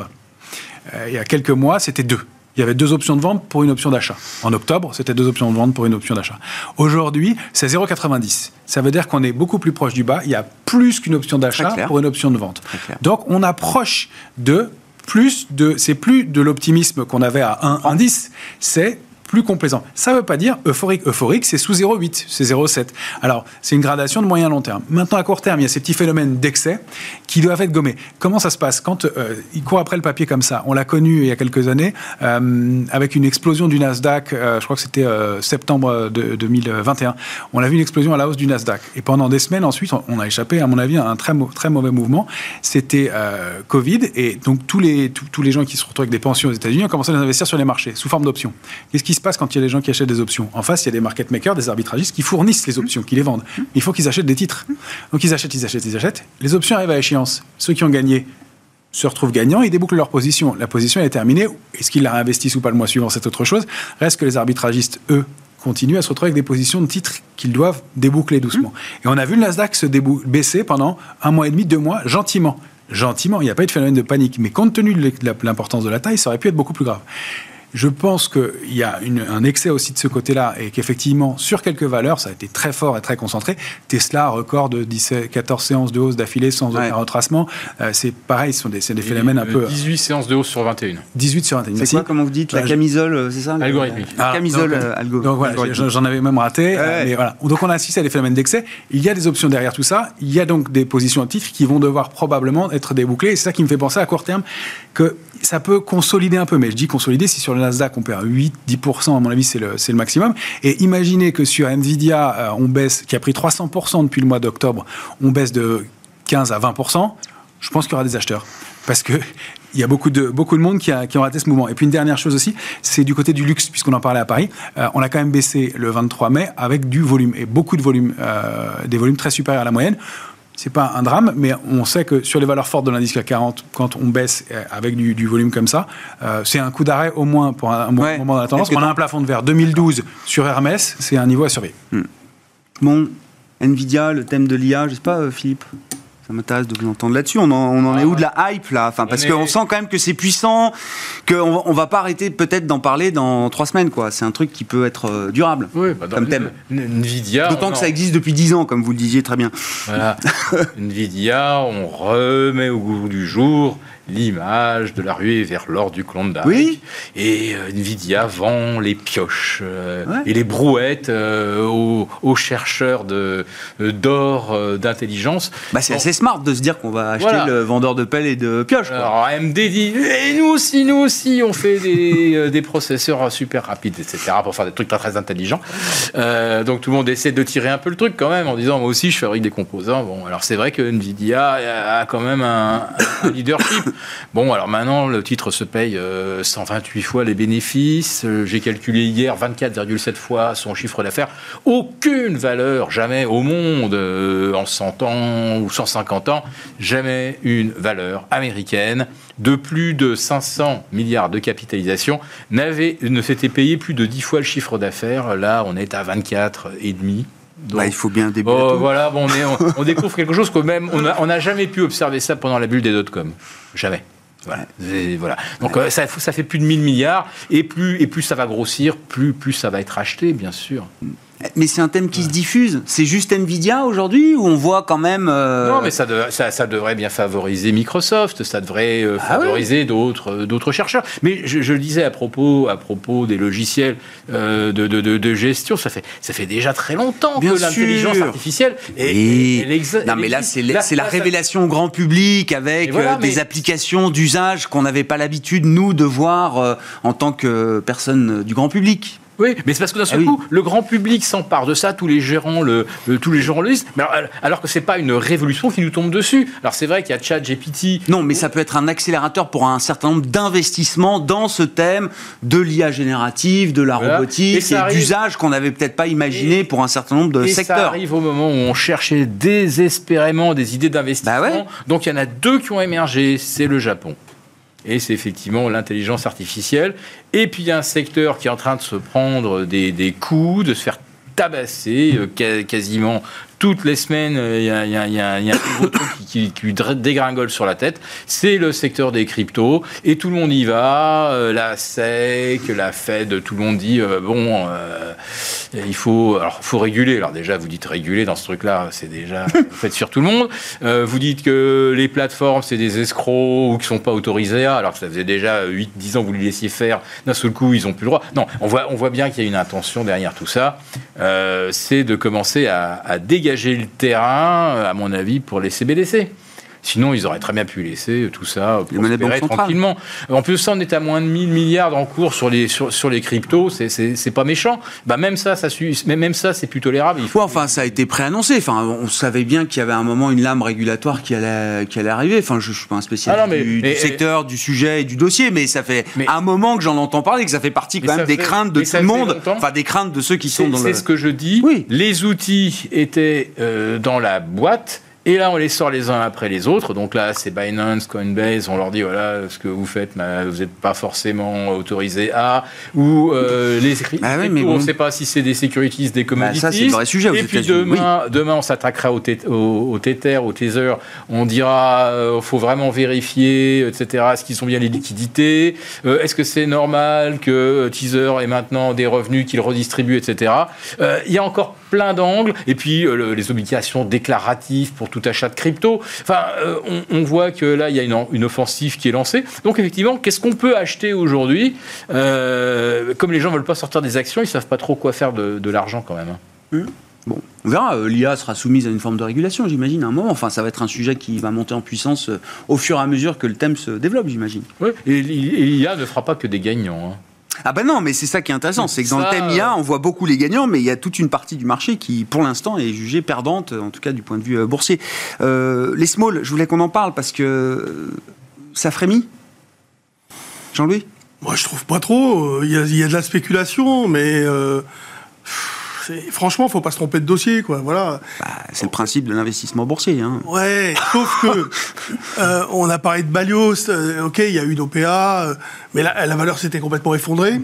Euh, il y a quelques mois, c'était deux. Il y avait deux options de vente pour une option d'achat. En octobre, c'était deux options de vente pour une option d'achat. Aujourd'hui, c'est 0,90. Ça veut dire qu'on est beaucoup plus proche du bas. Il y a plus qu'une option d'achat pour une option de vente. Donc, on approche de plus de. C'est plus de l'optimisme qu'on avait à 1 indice, c'est plus complaisant. Ça ne veut pas dire euphorique. Euphorique, c'est sous 0,8, c'est 0,7. Alors, c'est une gradation de moyen long terme. Maintenant, à court terme, il y a ces petits phénomènes d'excès qui doivent être gommés. Comment ça se passe Quand euh, il court après le papier comme ça, on l'a connu il y a quelques années, euh, avec une explosion du Nasdaq, euh, je crois que c'était septembre de, 2021, on a vu une explosion à la hausse du Nasdaq. Et pendant des semaines ensuite, on a échappé, à mon avis, à un très, mauvais mouvement. C'était Covid, et donc tous les, tous les gens qui se retrouvent avec des pensions aux États-Unis ont commencé à investir sur les marchés sous forme d'options. Qu'est-ce qui se passe quand il y a des gens qui achètent des options En face, il y a des market makers, des arbitragistes qui fournissent les options, qui les vendent. Il faut qu'ils achètent des titres. Donc ils achètent, ils achètent, ils achètent. Les options arrivent à échéance. Ceux qui ont gagné se retrouvent gagnants et débouclent leur position. La position est terminée. Est-ce qu'ils la réinvestissent ou pas le mois suivant C'est autre chose. Reste que les arbitragistes, eux, continuent à se retrouver avec des positions de titres qu'ils doivent déboucler doucement. Et on a vu le Nasdaq se baisser pendant un mois et demi, deux mois, gentiment. Gentiment, il n'y a pas eu de phénomène de panique. Mais compte tenu de l'importance de la taille, ça aurait pu être beaucoup plus grave. Je pense qu'il y a un excès aussi de ce côté-là et qu'effectivement, sur quelques valeurs, ça a été très fort et très concentré. Tesla, record de 17, 14 séances de hausse d'affilée sans aucun retracement. Euh, c'est pareil, ce sont des, des phénomènes un peu. 18 séances de hausse sur 21. 18 sur 21. C'est quoi, comment vous dites La camisole, euh, c'est ça Algorithmique. La camisole euh, algorithmique. Donc voilà, j'en avais même raté. mais voilà. Donc on a assisté à des phénomènes d'excès. Il y a des options derrière tout ça. Il y a donc des positions de titres qui vont devoir probablement être débouclées. Et c'est ça qui me fait penser à court terme que ça peut consolider un peu. Mais je dis consolider si sur le Nasdaq on perd 8-10%, à mon avis, c'est le, le, maximum. Et imaginez que sur Nvidia, euh, on baisse, qui a pris 300% depuis le mois d'octobre, on baisse de 15 à 20%. Je pense qu'il y aura des acheteurs. Parce que <laughs> il y a beaucoup de, beaucoup de monde qui, a, qui ont raté ce mouvement. Et puis une dernière chose aussi, c'est du côté du luxe, puisqu'on en parlait à Paris. Euh, on a quand même baissé le 23 mai avec du volume, et beaucoup de volume, euh, des volumes très supérieurs à la moyenne c'est pas un drame, mais on sait que sur les valeurs fortes de l'indice CAC 40, quand on baisse euh, avec du, volume comme ça, euh, c'est un coup d'arrêt au moins pour un, moment de la tendance. On a un plafond de verre 2012 sur Hermès, c'est un niveau à surveiller. Hmm. Bon, Nvidia, le thème de l'IA, je sais pas, euh, Philippe ça m'intéresse de vous entendre là-dessus. On en, est où de la hype là? Enfin, Parce qu'on sent quand même que c'est puissant, qu'on ne va pas arrêter peut-être d'en parler dans trois semaines. quoi. C'est un truc qui peut être euh, durable oui, bah, comme thème. Nvidia. D'autant que ça existe depuis dix ans, comme vous le disiez très bien. Voilà. <laughs> Nvidia, on remet au goût du jour l'image de la ruée vers l'or du Klondike. Oui. Et euh, Nvidia vend les pioches euh, et les brouettes euh, aux, chercheurs d'or d'intelligence. Bah, c'est assez smart de se dire qu'on va acheter le vendeur de pelles et de pioches. Alors AMD dit et nous aussi, nous aussi, on fait des, <laughs> des processeurs super rapides, etc. pour faire des trucs très très intelligents. donc tout le monde essaie de tirer un peu le truc quand même en disant moi aussi je fabrique des composants. Bon, alors c'est vrai que Nvidia a quand même un leadership. Bon, alors maintenant, le titre se paye 128 euh, fois les bénéfices. Euh, j'ai calculé hier 24,7 fois son chiffre d'affaires. Aucune valeur, jamais au monde, euh, en 100 ans ou 150 ans, jamais une valeur américaine de plus de 500 milliards de capitalisation n'avait, ne s'était payé plus de 10 fois le chiffre d'affaires. Là, on est à 24,5. et demi. Bah, il faut bien débuter. Oh, voilà, bon, on, on, découvre quelque chose que même on n'a jamais pu observer ça pendant la bulle des dot-com. Jamais. Voilà. voilà. Donc euh, ça, ça, fait plus de 1000 milliards et plus, et plus ça va grossir, plus, plus ça va être acheté, bien sûr. Mais c'est un thème qui se diffuse. C'est juste Nvidia aujourd'hui où on voit quand même. Euh, non, mais ça, ça, devrait bien favoriser Microsoft, ça devrait euh, ah favoriser d'autres, euh, d'autres chercheurs. Mais je, le disais à propos, à propos des logiciels de, de, de, gestion, ça fait, ça fait déjà très longtemps que l'intelligence artificielle est. non, mais là, c'est, la révélation au grand public avec des applications d'usage qu'on n'avait pas l'habitude, nous, de voir en tant que personne du grand public. Oui, mais c'est parce que d'un seul ah coup, le grand public s'empare de ça, tous les gérants le, tous les le disent, mais alors, que c'est pas une révolution qui nous tombe dessus. Alors c'est vrai qu'il y a Chat GPT. Non, mais ça peut être un accélérateur pour un certain nombre d'investissements dans ce thème de l'IA générative, de la robotique et, d'usages qu'on n'avait peut-être pas imaginé pour un certain nombre de et secteurs. Ça arrive au moment où on cherchait désespérément des idées d'investissement. Bah Donc il y en a deux qui ont émergé, c'est le Japon et c'est effectivement l'intelligence artificielle. Et puis il y a un secteur qui est en train de se prendre des, coups, de se faire tabasser euh, quasiment toutes les semaines, il y a, il y a- il y a- il y a un nouveau truc qui, qui- dégringole sur la tête. C'est le secteur des cryptos et tout le monde y va. euh, la SEC, la Fed, tout le monde dit euh, bon, euh, il faut, alors faut réguler. Alors déjà, vous dites réguler dans ce truc-là, c'est déjà <laughs> vous faites sur tout le monde. Vous dites que les plateformes c'est des escrocs ou qui sont pas autorisés, à, alors que ça faisait déjà 8-10 ans que vous les laissiez faire. D'un seul coup, ils ont plus le droit. Non, on voit, on voit bien qu'il y a une intention derrière tout ça. C'est de commencer à, à dégager le terrain, à mon avis, pour les CBDC. Sinon, ils auraient très bien pu laisser tout ça prospérer tranquillement. En plus, ça, on est à moins de 1000 milliards en cours sur les, sur, sur les cryptos. C'est- C'est c'est pas méchant. Bah, même ça, ça, même ça, c'est plus tolérable. Il faut Ouais, enfin, ça a été préannoncé. Enfin, on savait bien qu'il y avait un moment une lame régulatoire qui allait, qui allait arriver. Enfin, je, je suis pas un spécialiste Ah non, mais- du, secteur, du sujet et du dossier, mais ça fait Mais- un moment que j'en entends parler, que ça fait partie quand même des fait- craintes de tout le monde. longtemps. Enfin, des craintes de ceux qui sont C'est dans c'est le. ce que je dis. Oui. Les outils étaient euh, dans la boîte. Et là, on les sort les uns après les autres. Donc là, c'est Binance, Coinbase. On leur dit voilà, ce que vous faites, bah, vous n'êtes pas forcément autorisé à. Ou euh, les Ah mais on ne sait pas si c'est des securities, des commodities. ça, c'est le vrai sujet aux Et puis demain, demain, on s'attaquera au, au, au Tether, au Tether. On dira il faut vraiment vérifier, etc. Est-ce qu'ils ont bien les liquidités Euh, Est-ce que c'est normal que Teaser ait maintenant des revenus qu'il redistribue, etc. Euh, Il y a encore plein d'angles. Et puis euh, le- les obligations déclaratives pour tout achat de crypto. Enfin, euh, on, on voit que là, il y a une, une offensive qui est lancée. Donc effectivement, qu'est-ce qu'on peut acheter aujourd'hui? Euh, Comme les gens veulent pas sortir des actions, ils savent pas trop quoi faire de, de l'argent quand même. hein. Bon, on verra. euh, L'IA sera soumise à une forme de régulation, j'imagine, à un moment. Enfin, ça va être un sujet qui va monter en puissance au fur et à mesure que le thème se développe, j'imagine. Et, et l'IA ne fera pas que des gagnants. hein. Ah ben non, mais c'est ça qui est intéressant, c'est que dans Ça, le thème IA, on voit beaucoup les gagnants, mais il y a toute une partie du marché qui, pour l'instant, est jugée perdante, en tout cas du point de vue euh, boursier. Euh, les small, je voulais qu'on en parle parce que euh, ça frémit? Jean-Louis? Moi, je trouve pas trop. Il y, a- il y a de la spéculation, mais euh, franchement, faut pas se tromper de dossier, quoi. Voilà. Bah, C'est le principe de l'investissement boursier. Hein. Ouais, sauf que <laughs> euh, on a parlé de Balios. euh, ok, il y a eu une OPA, euh, mais la, la valeur s'était complètement effondrée.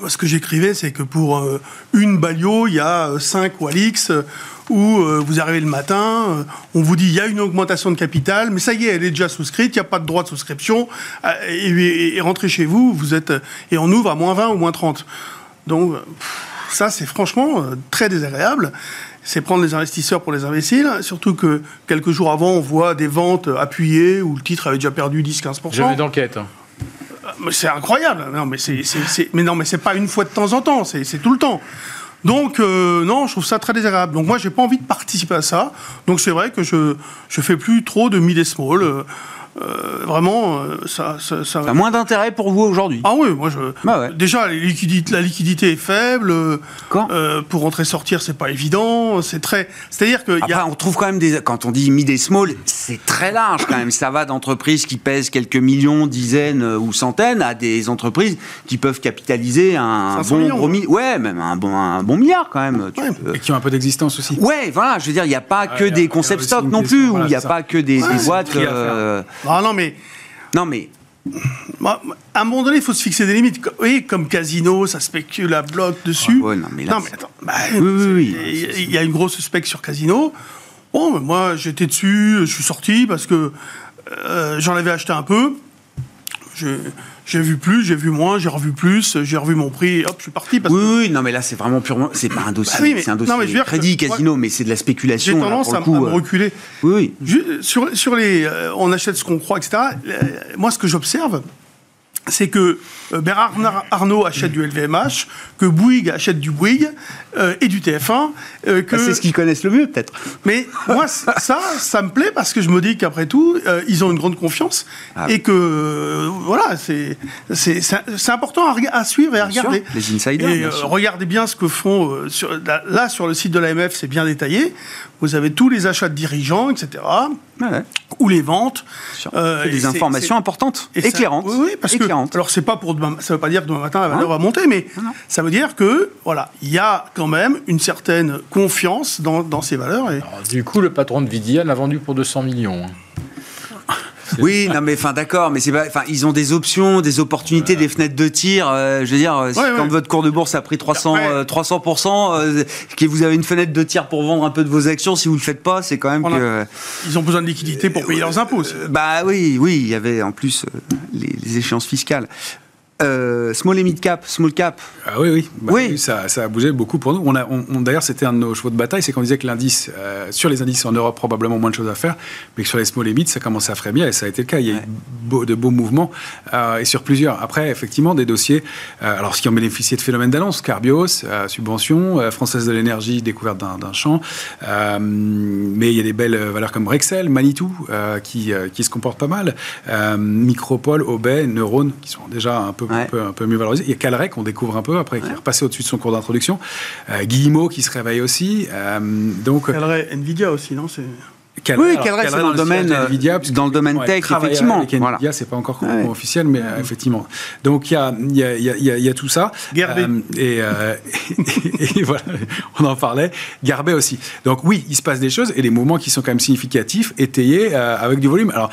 Moi, ce que j'écrivais, c'est que pour euh, une Balio, il y a euh, 5 Walix euh, où euh, vous arrivez le matin, on vous dit il y a une augmentation de capital, mais ça y est, elle est déjà souscrite, il n'y a pas de droit de souscription, et, et- et rentrez chez vous, vous êtes et on ouvre à moins 20 ou moins 30. Donc pff, ça, c'est franchement euh, très désagréable. C'est prendre les investisseurs pour les imbéciles, surtout que quelques jours avant, on voit des ventes appuyées où le titre avait déjà perdu 10-15%. J'avais d'enquête. c'est incroyable. Non, mais c'est, mais non, mais c'est pas une fois de temps en temps, c'est, c'est tout le temps. Donc euh, non, je trouve ça très désagréable. Donc moi, j'ai pas envie de participer à ça. Donc c'est vrai que je je fais plus trop de mid et small. Euh, euh, vraiment, euh, ça, ça, ça- Ça a moins d'intérêt pour vous aujourd'hui? Ah oui, moi je. Bah ouais. Déjà, les liquidités- la liquidité est faible. Quand? Euh, pour rentrer sortir, c'est pas évident. C'est très. C'est-à-dire que. y a... on trouve quand même des. Quand on dit mid et small, c'est très large quand même. Ça va d'entreprises qui pèsent quelques millions, dizaines euh, ou centaines à des entreprises qui peuvent capitaliser un 500 bon millions. gros mi- Ouais, même un bon, un bon milliard quand même. Tu Ouais. peux- Et qui ont un peu d'existence aussi. Ouais, voilà, je veux dire, il n'y a pas que des il y a concept aussi stock non plus, où voilà, il n'y a pas que des, Ouais, des c'est boîtes. Euh, Ah non, mais Non, mais à un moment donné, il faut se fixer des limites. Oui, comme casino, ça spécule à bloc dessus. Ah ouais, non, mais là, c'est- attends. bah, Oui, oui, oui. Il y a- il y a une grosse spec sur casino. Bon, mais moi, j'étais dessus, je suis sorti parce que euh, j'en avais acheté un peu. Je- J'ai vu plus, j'ai vu moins, j'ai revu plus, j'ai revu mon prix, hop, je suis parti. Parce oui, que oui, non, mais là, c'est vraiment purement. C'est pas un dossier, Bah oui, c'est un non, dossier mais je veux dire que- crédit, casino, mais c'est de la j'ai spéculation. là, tendance pour à, le coup, à me euh. reculer. Oui, oui. Sur, sur les, euh, on achète ce qu'on croit, etc. euh, moi, ce que j'observe, c'est que euh, Bernard Arnault achète du LVMH, que Bouygues achète du Bouygues euh, et du TF1. euh, que... Bah, c'est ce qu'ils connaissent le mieux, peut-être. Mais moi, ça, ça me plaît parce que je me dis qu'après tout, euh, ils ont une grande confiance Ah. et que euh, voilà, c'est important à, à suivre et à sûr, regarder. les insiders, Et bien euh, regardez bien ce que font euh, sur, là, sur le site de l'AMF, c'est bien détaillé. Vous avez tous les achats de dirigeants, etc. Ouais, ouais, Ou les ventes. Euh, C'est des informations importantes, et ça- éclairantes. oui, oui, parce éclairantes. que alors c'est pas pour demain, ça veut pas dire que demain matin la valeur Non. va monter, mais Non, ça veut dire que voilà, il y a quand même une certaine confiance dans, dans ces valeurs. Et... Alors, du coup, le patron de Vidiane l'a vendu pour 200 millions. hein. Oui, non mais enfin d'accord, mais c'est pas, enfin ils ont des options, des opportunités, des fenêtres de tir. euh, je veux dire, euh, si- Ouais, quand ouais. votre cours de bourse a pris 300 Après- euh, 300 euh, que vous avez une fenêtre de tir pour vendre un peu de vos actions, si vous le faites pas, c'est quand même On a- que Ils ont besoin de liquidité pour payer leurs impôts. Euh, bah oui, oui, il y avait en plus euh, les, les échéances fiscales. Euh, small et mid cap, small cap. Ah oui, oui. Bah Oui. ça, ça a bougé beaucoup pour nous. On a, on, on- D'ailleurs, c'était un de nos chevaux de bataille, c'est qu'on disait que l'indice, euh, sur les indices en Europe, probablement moins de choses à faire, mais que sur les small et mid, ça commençait à frémir et ça a été le cas. Il y a eu beau- de beaux mouvements euh, et sur plusieurs. Après, effectivement, des dossiers, alors ce qui ont bénéficié de phénomènes d'annonce, Carbios, subvention, Française de l'énergie, découverte d'un champ, mais il y a des belles valeurs comme Rexel, Manitou, qui, qui se comportent pas mal, Micropole, Obey, Neurone, qui sont déjà un peu, Ouais. un peu, un peu mieux valorisés. Il y a Calrec, qu'on découvre un peu après, qui est repassé au-dessus de son cours d'introduction. Euh, Guillemot, qui se réveille aussi. Euh, donc, Nvidia aussi, non C'est- Cal- Oui, Calrec, c'est dans le domaine, puisque dans le domaine ouais, tech, effectivement. Avec Nvidia, Voilà. c'est pas encore Ouais. officiel, mais euh, effectivement. Donc il y a, il y, a, il y, a, y a- il y a tout ça. Garbet. Euh, et, euh, <laughs> et, voilà, on en parlait. Garbet aussi. Donc oui, il se passe des choses et des mouvements qui sont quand même significatifs, étayés euh, avec du volume. Alors.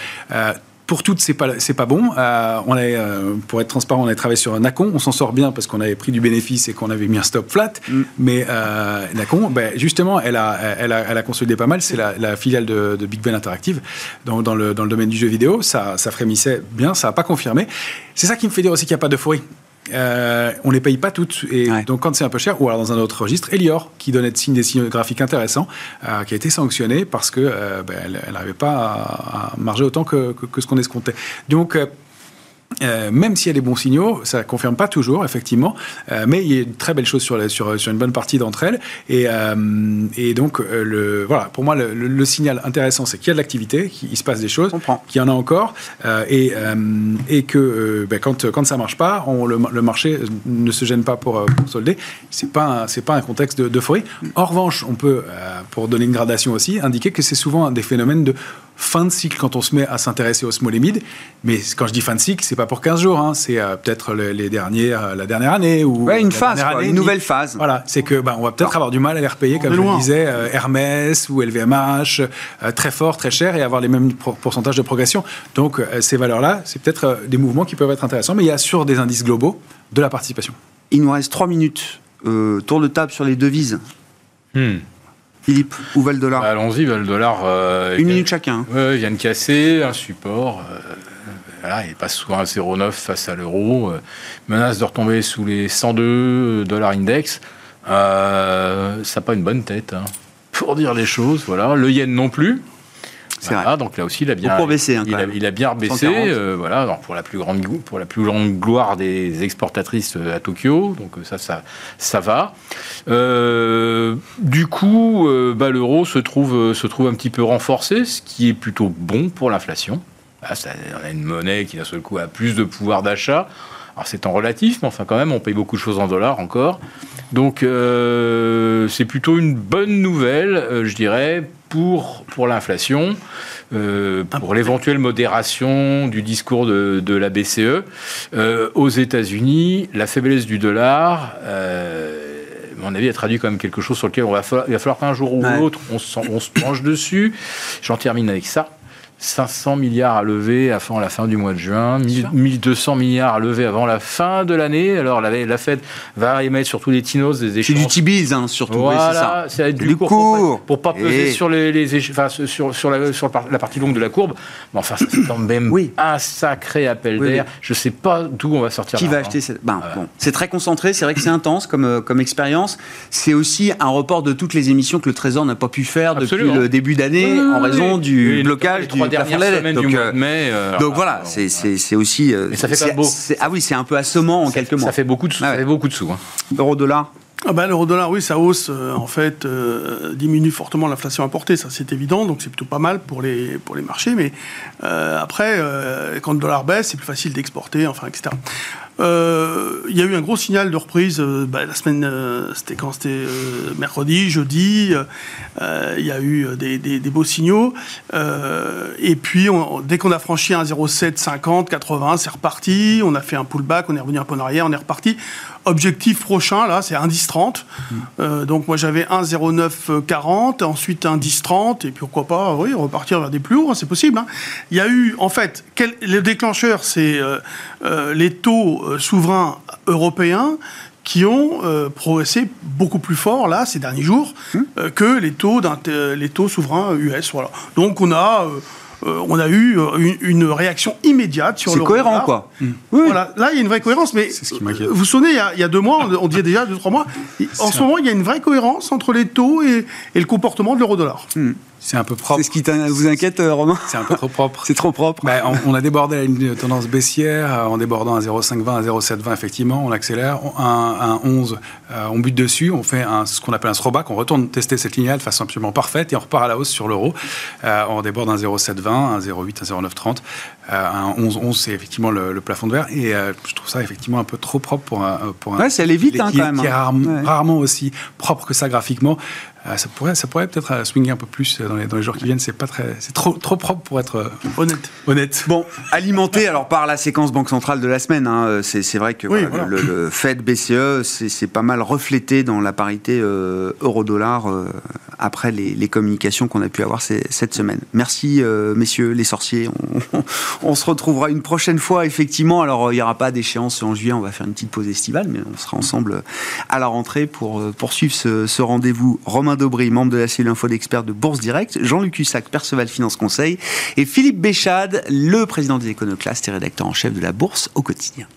Pour toutes, c'est pas c'est pas bon. Euh, on euh, pour être transparent, on a travaillé sur Nacon. On s'en sort bien parce qu'on avait pris du bénéfice et qu'on avait mis un stop flat. Mais euh, Nacon, ben, justement, elle a, elle a, elle a consolidé pas mal. C'est la, la filiale de, de Big Ben Interactive dans, dans, le, dans le domaine du jeu vidéo. Ça, ça frémissait bien. Ça n'a pas confirmé. C'est ça qui me fait dire aussi qu'il n'y a pas d'euphorie. Euh, on les paye pas toutes et Ouais. donc quand c'est un peu cher ou alors dans un autre registre Elior qui donnait de signes des graphiques intéressants euh, qui a été sanctionné parce que euh, ben, n'arrivait pas à, à marger autant que, que- que ce qu'on escomptait donc euh, même s'il y a des bons signaux, ça ne confirme pas toujours, effectivement, euh, mais il y a une très belle chose sur, la- sur, sur une bonne partie d'entre elles. Et, euh, et donc, le, voilà, pour moi, le, le- le signal intéressant, c'est qu'il y a de l'activité, qu'il se passe des choses, qu'il y en a encore, et, et que ben, quand, quand ça ne marche pas, on, le, marché ne se gêne pas pour, pour solder. Ce n'est pas, un- pas un contexte de- d'euphorie. En revanche, on peut, pour donner une gradation aussi, indiquer que c'est souvent des phénomènes de fin de cycle quand on se met à s'intéresser au small et mid. Mais quand je dis fin de cycle, c'est pas pour 15 jours, hein, c'est euh, peut-être le- les derniers, euh, la dernière année ou Ouais, une phase, dernière quoi, année, une nouvelle phase. Voilà, c'est que ben, on va peut-être avoir du mal à les repayer, comme je le disais, euh, Hermès ou LVMH, euh, très fort, très cher, et avoir les mêmes pourcentages de progression. Donc euh, ces valeurs-là, c'est peut-être euh, des mouvements qui peuvent être intéressants, mais il y a sur des indices globaux de la participation. Il nous reste 3 minutes. Euh, tour de table sur les devises. Hmm. Philippe, où va le dollar Bah, Allons-y, bah, le dollar. euh, Une minute chacun. hein. Ouais, il vient de casser un support. euh, voilà, il passe souvent à 0,9 face à l'euro. euh, menace de retomber sous les 102 dollars index. Euh, ça n'a pas une bonne tête, hein, pour dire les choses. Voilà. Le yen non plus. Donc là aussi, il a bien, baisser, hein, il, a, même. il a bien rebaissé. 140. euh, voilà, pour la plus grande glo- pour la plus grande gloire des exportatrices euh, à Tokyo. Donc euh, ça, ça, ça va. Euh, du coup, euh, bah, l'euro se trouve se trouve un petit peu renforcé, ce qui est plutôt bon pour l'inflation. Ça- on a une monnaie qui d'un seul coup a plus de pouvoir d'achat. Alors c'est en relatif, mais enfin quand même, on paye beaucoup de choses en dollars encore. Donc euh, c'est plutôt une bonne nouvelle, euh, je dirais, pour, pour l'inflation, euh, pour l'éventuelle modération du discours de, de la BCE. Aux États-Unis, la faiblesse du dollar, à mon avis, a traduit quand même quelque chose sur lequel on va falloir, il va falloir qu'un jour ou Ouais. l'autre, on se penche dessus. J'en termine avec ça. 500 milliards à lever avant la fin du mois de juin, 1000 1200 milliards à lever avant la fin de l'année. Alors la, la Fed va émettre surtout les TINOS, des C'est échéances du T-bills, hein, surtout. oui, c'est voilà, ça. ça va être Du du, court, court. Pour, pas, pour pas peser Et- sur, les, les éche- enfin, sur, sur, la, sur partie longue de la courbe. Mais enfin, c'est quand même Oui. un sacré appel Oui, d'air. oui. Je sais pas d'où on va sortir. Qui va acheter cette... ben, bon, C'est très concentré, c'est vrai que c'est intense comme, euh, comme expérience. C'est aussi un report de toutes les émissions que le Trésor n'a pas pu faire Absolument. depuis le début d'année Oui, oui, en oui. raison du Oui, blocage du trois plafond de dernières la semaines dette. du Donc, mois euh, de mai. euh, donc voilà, bon, c'est- aussi... euh, Mais ça fait pas beau. Ah oui, c'est un peu assommant en ça, quelques mois. ça fait beaucoup de sous. Ah ça beaucoup de sous. hein. Euro-dollar Ah bah, L'euro-dollar, oui, sa hausse, euh, en fait, euh, diminue fortement l'inflation importée, ça c'est évident, donc c'est plutôt pas mal pour les, pour les marchés, mais euh, après, euh, quand le dollar baisse, c'est plus facile d'exporter, enfin, etc. euh, il y a eu un gros signal de reprise euh, bah, la semaine, euh, c'était quand? C'était mercredi, jeudi. il y a eu des, des- des beaux signaux. Et puis, on- dès qu'on a franchi un 0,7, 50, 80, c'est reparti. On a fait un pullback, on est revenu un peu en arrière, on est reparti. Objectif prochain, là, c'est un 10, 30. Euh, donc, moi, j'avais un 0,9, 40, ensuite un 10, 30, et puis pourquoi pas, oui, repartir vers des plus hauts, hein, c'est possible. hein. Il y a eu, en fait, quel, le déclencheur, c'est euh, euh, les taux euh, souverains européens qui ont euh, progressé beaucoup plus fort là ces derniers jours euh, que les taux les taux souverains US voilà donc on a euh, on a eu euh, une, une réaction immédiate sur C'est le cohérent, quoi. Oui. Voilà, là il y a une vraie cohérence, mais C'est ce qui m'inquiète. vous vous souvenez, il y a, il y a deux mois, on, on disait déjà deux trois mois, <laughs> en ce moment il y a une vraie cohérence entre les taux et, et le comportement de l'euro-dollar. C'est un peu propre. C'est ce qui vous inquiète, euh, Romain? C'est un peu trop propre. <laughs> C'est trop propre. Bah, on, on a débordé la ligne de tendance baissière euh, en débordant à 0,520 à 0,720 effectivement, on accélère, un, un 11, euh, on bute dessus, on fait un, ce qu'on appelle un throwback, on retourne tester cette ligne-là de façon absolument parfaite et on repart à la hausse sur l'euro. Euh, on déborde un 0,720, un 0,8, un 0,930, euh, un 11, 11 c'est effectivement le, le plafond de verre et je trouve ça effectivement un peu trop propre pour un, pour un Ouais, ça allait vite, hein, qui, quand même, qui est hein. rare- Ouais. rarement aussi propre que ça graphiquement. Euh, ça pourrait, ça pourrait peut-être euh, swinguer un peu plus euh, dans les, dans les jours qui viennent. C'est pas très, c'est trop, trop propre pour être euh, Honnête. honnête. Bon, alimenté alors par la séquence banque centrale de la semaine, hein, c'est vrai que Oui, voilà, voilà. Le, le Fed BCE, c'est c'est pas mal reflété dans la parité euh, euro-dollar euh, après les, les communications qu'on a pu avoir ces- cette semaine. Merci euh, messieurs les sorciers. On, on se retrouvera une prochaine fois effectivement. Alors il n'y aura pas d'échéance en juillet, on va faire une petite pause estivale, mais on sera ensemble à la rentrée pour poursuivre ce, ce rendez-vous. Romain Daubry, membre de la cellule info d'experts de Bourse Direct, Jean-Luc Hussac, Perceval Finance Conseil, et Philippe Béchade, le président des Éconoclastes et rédacteur en chef de la Bourse au quotidien.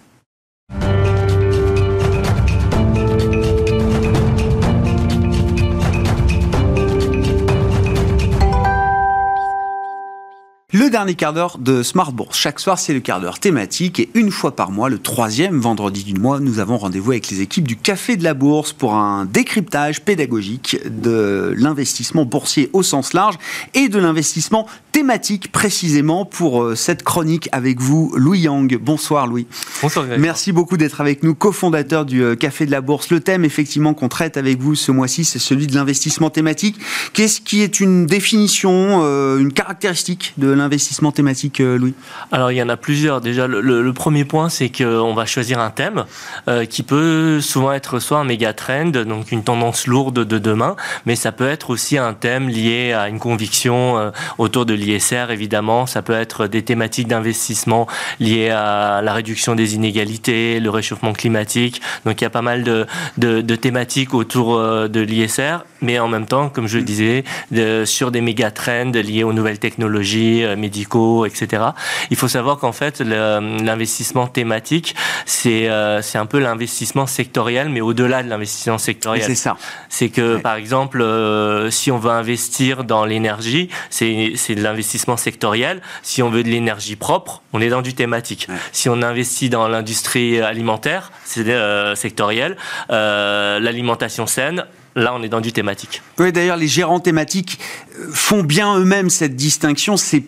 Le dernier quart d'heure de Smart Bourse. Chaque soir, c'est le quart d'heure thématique et une fois par mois, le troisième vendredi du mois, nous avons rendez-vous avec les équipes du Café de la Bourse pour un décryptage pédagogique de l'investissement boursier au sens large et de l'investissement thématique précisément pour euh, cette chronique avec vous, Louis Yang. Bonsoir Louis. Bonsoir Greg. Merci beaucoup d'être avec nous, cofondateur du euh, Café de la Bourse. Le thème, effectivement, qu'on traite avec vous ce mois-ci, c'est celui de l'investissement thématique. Qu'est-ce qui est une définition, euh, une caractéristique de l'investissement thématique, euh, Louis? Alors il y en a plusieurs. Déjà, le, le- le premier point, c'est qu'on va choisir un thème euh, qui peut souvent être soit un méga trend, donc une tendance lourde de demain, mais ça peut être aussi un thème lié à une conviction autour de l'ISR, évidemment. Ça peut être des thématiques d'investissement liées à la réduction des inégalités, le réchauffement climatique. Donc il y a pas mal de, de, de thématiques autour euh, de l'ISR, mais en même temps, comme je le disais, de- sur des méga trends liés aux nouvelles technologies, euh, médicaux, etc. Il faut savoir qu'en fait, l'investissement thématique, c'est euh, c'est un peu l'investissement sectoriel, mais au-delà de l'investissement sectoriel. C'est ça. C'est que, Ouais. par exemple, euh, si on veut investir dans l'énergie, c'est c'est de l'investissement sectoriel. Si on veut de l'énergie propre, on est dans du thématique. Ouais. Si on investit dans l'industrie alimentaire, c'est euh, sectoriel. Euh, L'alimentation saine, là, on est dans du thématique. Oui, d'ailleurs, les gérants thématiques euh, font bien eux-mêmes cette distinction. C'est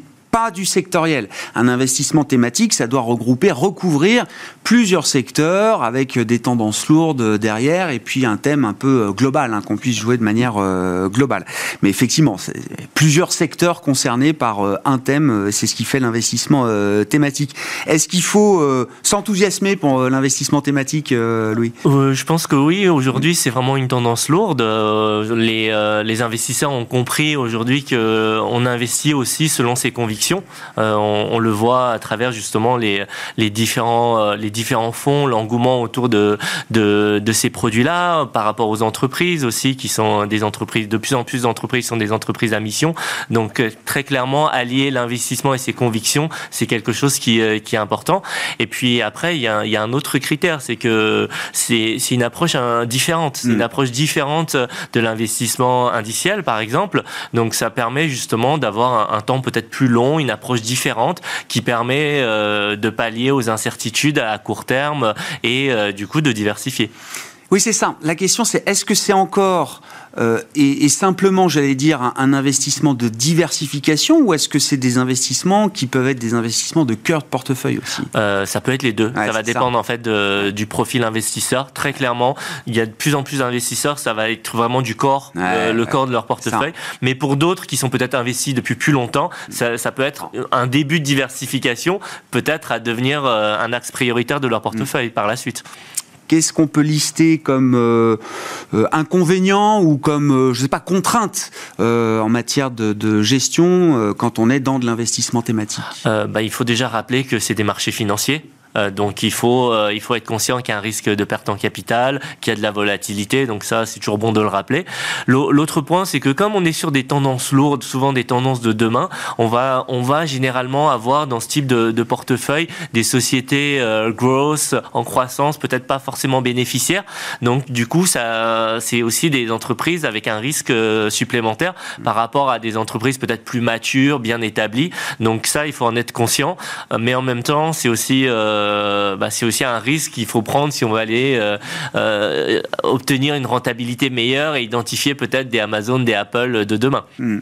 du sectoriel. Un investissement thématique, ça doit regrouper, recouvrir plusieurs secteurs avec des tendances lourdes derrière et puis un thème un peu euh, global, hein, qu'on puisse jouer de manière euh, globale. Mais effectivement, plusieurs secteurs concernés par euh, un thème, c'est ce qui fait l'investissement thématique. Est-ce qu'il faut s'enthousiasmer pour l'investissement thématique, Louis? Je pense que oui, aujourd'hui c'est vraiment une tendance lourde. Les, les investisseurs ont compris aujourd'hui qu'on investit aussi selon ses convictions. Euh, on, on le voit à travers justement les, les, différents, euh, les différents fonds, l'engouement autour de, de, de ces produits-là, par rapport aux entreprises aussi, qui sont des entreprises, de plus en plus d'entreprises sont des entreprises à mission. Donc euh, très clairement, allier l'investissement et ses convictions, c'est quelque chose qui, qui est important. Et puis après, il y a, un- il y a un autre critère, c'est que c'est une approche différente. C'est Mm. une approche différente de l'investissement indiciel, par exemple. Donc ça permet justement d'avoir un, un temps peut-être plus long, une approche différente qui permet euh, de pallier aux incertitudes à court terme et euh, du coup de diversifier. Oui, c'est ça. La question, c'est est-ce que c'est encore euh, est, simplement, j'allais dire, un, investissement de diversification ou est-ce que c'est des investissements qui peuvent être des investissements de cœur de portefeuille aussi? Euh, Ça peut être les deux. ça va dépendre en fait du profil investisseur. Très clairement, il y a de plus en plus d'investisseurs, ça va être vraiment du corps, euh, le corps de leur portefeuille. Mais pour d'autres qui sont peut-être investis depuis plus longtemps, ça, ça, peut être un début de diversification, peut-être à devenir un axe prioritaire de leur portefeuille par la suite qu'est-ce qu'on peut lister comme euh, euh, inconvénient ou comme, euh, je sais pas, contrainte en matière de, gestion quand on est dans de l'investissement thématique? Bah, Il faut déjà rappeler que c'est des marchés financiers. Euh, donc il faut, euh, il faut être conscient qu'il y a un risque de perte en capital, qu'il y a de la volatilité, donc ça c'est toujours bon de le rappeler. L'autre point c'est que comme on est sur des tendances lourdes, souvent des tendances de demain, on va, on va généralement avoir dans ce type de, portefeuille des sociétés euh, growth en croissance, peut-être pas forcément bénéficiaires. Donc du coup c'est aussi des entreprises avec un risque supplémentaire par rapport à des entreprises peut-être plus matures, bien établies. Donc ça il faut en être conscient, mais en même temps c'est aussi euh, bah, c'est aussi un risque qu'il faut prendre si on veut aller euh, euh, obtenir une rentabilité meilleure et identifier peut-être des Amazon, des Apple de demain. Hmm.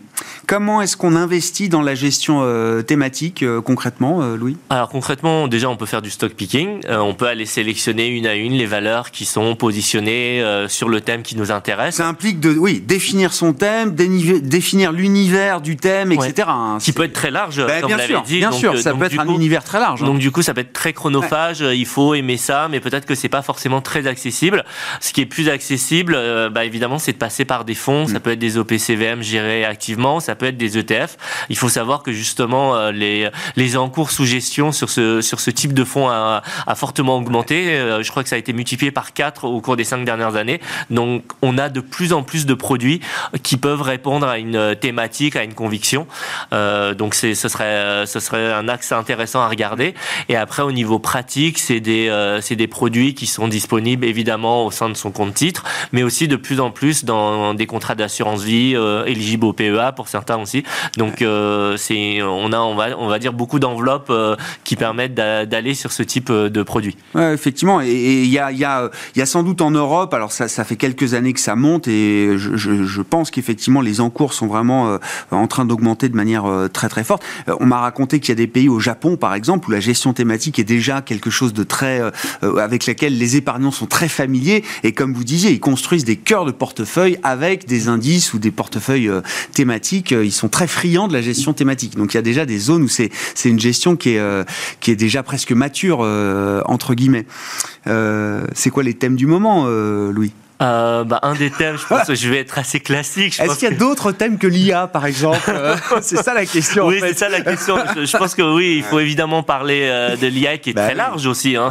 Comment est-ce qu'on investit dans la gestion thématique concrètement, Louis? Alors concrètement, déjà on peut faire du stock picking. on peut aller sélectionner une à une les valeurs qui sont positionnées sur le thème qui nous intéresse. Ça implique de, oui, définir son thème, définir l'univers du thème, etc. Hein, qui peut être très large, ben, comme bien sûr, dit. Bien sûr, ça peut être un univers très large. Hein. Donc du coup, ça peut être très chronophage, il faut aimer ça, mais peut-être que c'est pas forcément très accessible. Ce qui est plus accessible, euh, bah, évidemment, c'est de passer par des fonds. Ça mm. peut être des OPCVM gérés activement, ça peut être des ETF. Il faut savoir que justement euh, les les encours sous gestion sur ce sur ce type de fonds a, a fortement augmenté. Euh, je crois que ça a été multiplié par 4 au cours des cinq dernières années. Donc, on a de plus en plus de produits qui peuvent répondre à une thématique, à une conviction. donc, ce serait ce serait un axe intéressant à regarder. Et après, au niveau pratique, c'est des, euh, des produits qui sont disponibles évidemment au sein de son compte titre, mais aussi de plus en plus dans des contrats d'assurance vie euh, éligibles au PEA pour certains aussi. Donc euh, on a on va on va dire beaucoup d'enveloppes qui permettent d'aller sur ce type de produits. Ouais, effectivement, et il y a y a y a sans doute en Europe, alors ça ça fait quelques années que ça monte et je, je pense qu'effectivement les encours sont vraiment en train d'augmenter de manière très très forte. on m'a raconté qu'il y a des pays au Japon par exemple où la gestion thématique est déjà quelque chose de très euh, euh, avec laquelle les épargnants sont très familiers et comme vous disiez, ils construisent des cœurs de portefeuille avec des indices ou des portefeuilles euh, thématiques. Ils sont très friands de la gestion thématique. Donc il y a déjà des zones où c'est c'est une gestion qui est qui est déjà presque mature entre guillemets. c'est quoi les thèmes du moment, Louis? Euh, bah, un des thèmes, je pense que je vais être assez classique. Est-ce qu'il y a d'autres thèmes que l'IA, par exemple euh, <laughs> C'est ça la question. Oui, c'est ça la question. Je, pense que oui, il faut évidemment parler euh, de l'IA qui est bah très large aussi. Hein.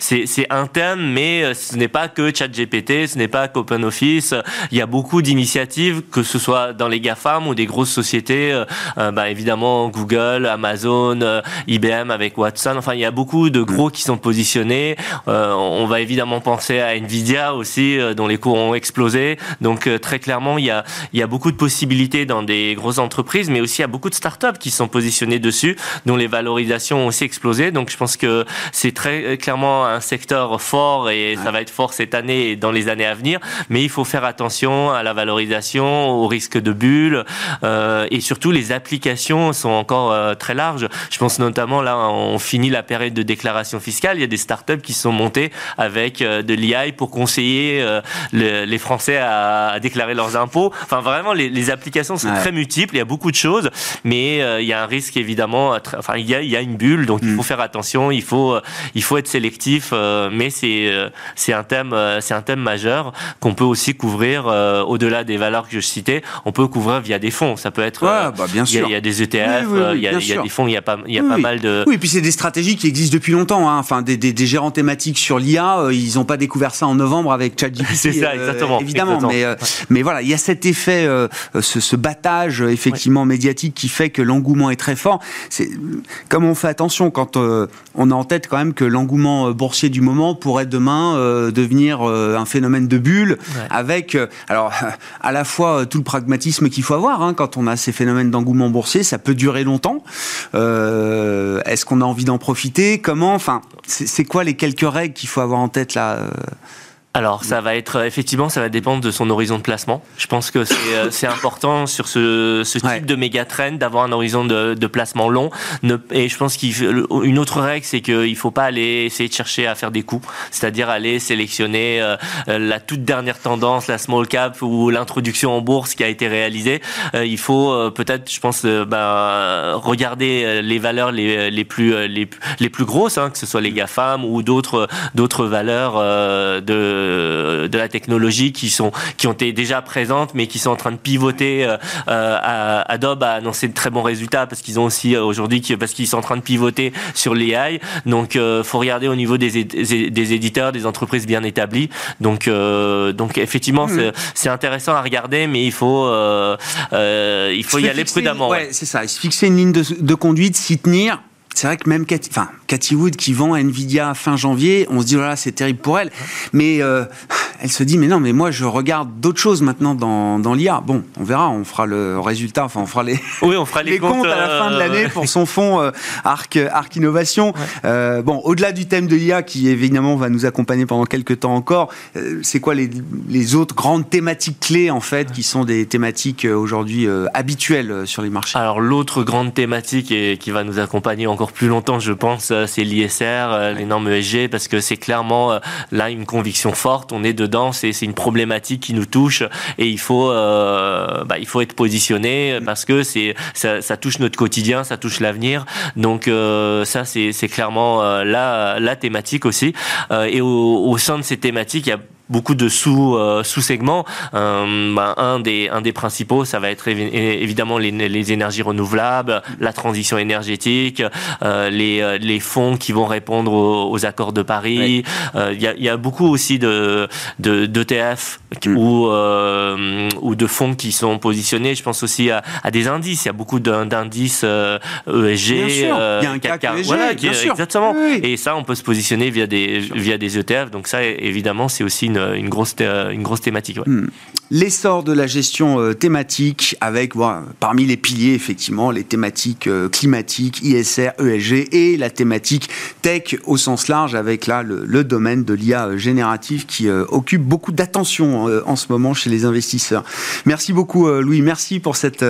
C'est un thème, mais euh, ce n'est pas que ChatGPT, ce n'est pas qu'OpenOffice. Il y a beaucoup d'initiatives, que ce soit dans les GAFAM ou des grosses sociétés, bah, évidemment Google, Amazon, IBM avec Watson. Enfin, il y a beaucoup de gros qui sont positionnés. on va évidemment penser à Nvidia aussi dont les cours ont explosé. Donc euh, très clairement, il y a, il y a beaucoup de possibilités dans des grosses entreprises, mais aussi il y a beaucoup de startups qui sont positionnées dessus, dont les valorisations ont aussi explosé. Donc je pense que c'est très euh, clairement un secteur fort et ça va être fort cette année et dans les années à venir. Mais il faut faire attention à la valorisation, au risque de bulle euh, et surtout les applications sont encore euh, très larges. Je pense notamment là, on finit la période de déclaration fiscale. Il y a des startups qui sont montées avec de l'IA pour conseiller les Français à, déclarer leurs impôts. Enfin, vraiment, les, applications sont très multiples. Il y a beaucoup de choses, mais euh, il y a un risque évidemment. Enfin, il y a, il y a une bulle, donc il mm. faut faire attention. Il faut, euh, il faut être sélectif. Euh, mais c'est, c'est un thème, c'est un thème majeur qu'on peut aussi couvrir au-delà des valeurs que je citais. On peut couvrir via des fonds. Ça peut être. bah, bien sûr. Il y, a des ETF, il, y a, il y a des fonds. Il y a pas, il y a pas mal de. Oui, et puis c'est des stratégies qui existent depuis longtemps. Hein. Enfin, des, des, des, gérants thématiques sur l'IA, ils n'ont pas découvert ça en novembre avec ChatGPT. C'est ça, euh, exactement. évidemment, mais euh, mais voilà, il y a cet effet, euh, ce, ce, battage effectivement médiatique qui fait que l'engouement est très fort. C'est comme on fait attention quand on a en tête quand même que l'engouement boursier du moment pourrait demain devenir un phénomène de bulle, avec alors <laughs> à la fois tout le pragmatisme qu'il faut avoir hein, quand on a ces phénomènes d'engouement boursier, ça peut durer longtemps. Est-ce qu'on a envie d'en profiter? Comment? Enfin, c'est quoi les quelques règles qu'il faut avoir en tête là alors, ça va être effectivement, ça va dépendre de son horizon de placement. Je pense que c'est euh, important sur ce, ce type de méga trend d'avoir un horizon de, de, placement long. et je pense qu'une autre règle, c'est qu'il faut pas aller essayer de chercher à faire des coups, c'est-à-dire aller sélectionner euh, la toute dernière tendance, la small cap ou l'introduction en bourse qui a été réalisée. Euh, il faut peut-être, je pense, bah, regarder les valeurs les, les plus les, les plus grosses, hein, que ce soit les GAFAM ou d'autres d'autres valeurs de de, la technologie qui sont qui ont été déjà présentes mais qui sont en train de pivoter. Euh, euh, Adobe a annoncé de très bons résultats parce qu'ils ont aussi euh, aujourd'hui parce qu'ils sont en train de pivoter sur l'AI. Donc il faut regarder au niveau des, des, éditeurs, des entreprises bien établies. Donc donc effectivement mmh. c'est intéressant à regarder mais il faut il faut y aller prudemment. Ouais, c'est ça. Se fixer une ligne de, de conduite, s'y tenir c'est vrai que même enfin, Cathy Wood qui vend Nvidia fin janvier, on se dit, voilà, c'est terrible pour elle. Mais euh, elle se dit, mais non, mais moi, je regarde d'autres choses maintenant dans, dans l'IA. Bon, on verra, on fera le résultat, enfin, on fera les, <laughs> oui, on fera les, comptes, à la fin de l'année euh, pour son fonds euh, Arc, Arc Innovation. bon, au-delà du thème de l'IA, qui évidemment va nous accompagner pendant quelques temps encore, c'est quoi les, les, autres grandes thématiques clés, en fait, qui sont des thématiques aujourd'hui habituelles sur les marchés? Alors, l'autre grande thématique et qui va nous accompagner encore plus longtemps, je pense, c'est l'ISR, euh, les normes ESG, parce que c'est clairement euh, là une conviction forte. On est dedans, c'est une problématique qui nous touche et il faut, bah, il faut être positionné parce que c'est ça, ça, touche notre quotidien, ça touche l'avenir. Donc ça, c'est clairement la, la thématique aussi. et au, au sein de ces thématiques, il y a beaucoup de sous euh, sous segments. Euh, ben, un des un des principaux, ça va être évidemment les, les énergies renouvelables, la transition énergétique, euh, les les fonds qui vont répondre aux, accords de Paris. Il y, a, y, a, beaucoup aussi de d'ETF mm. ou ou de fonds qui sont positionnés. Je pense aussi à, à des indices. Il y a beaucoup d'indices ESG. Bien sûr. il y a un CAC, ESG, voilà, qui, exactement. Et ça, on peut se positionner via des via des ETF. Donc ça, évidemment, c'est aussi une une, grosse, une grosse thématique. Hmm. L'essor de la gestion euh, thématique avec, parmi les piliers, effectivement, les thématiques euh, climatiques, ISR, ESG et la thématique tech au sens large avec là le, domaine de l'IA euh, générative qui occupe beaucoup d'attention en ce moment chez les investisseurs. Merci beaucoup Louis, merci pour cette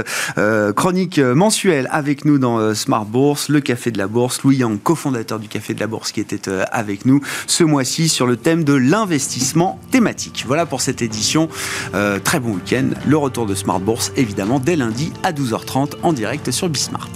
chronique mensuelle avec nous dans Smart Bourse, le Café de la Bourse. Louis Yang, cofondateur du Café de la Bourse qui était avec nous ce mois-ci sur le thème de l'investissement thématique. Voilà pour cette édition. Euh, très bon week-end. Le retour de Smart Bourse, évidemment, dès lundi à 12h30 en direct sur Bismart.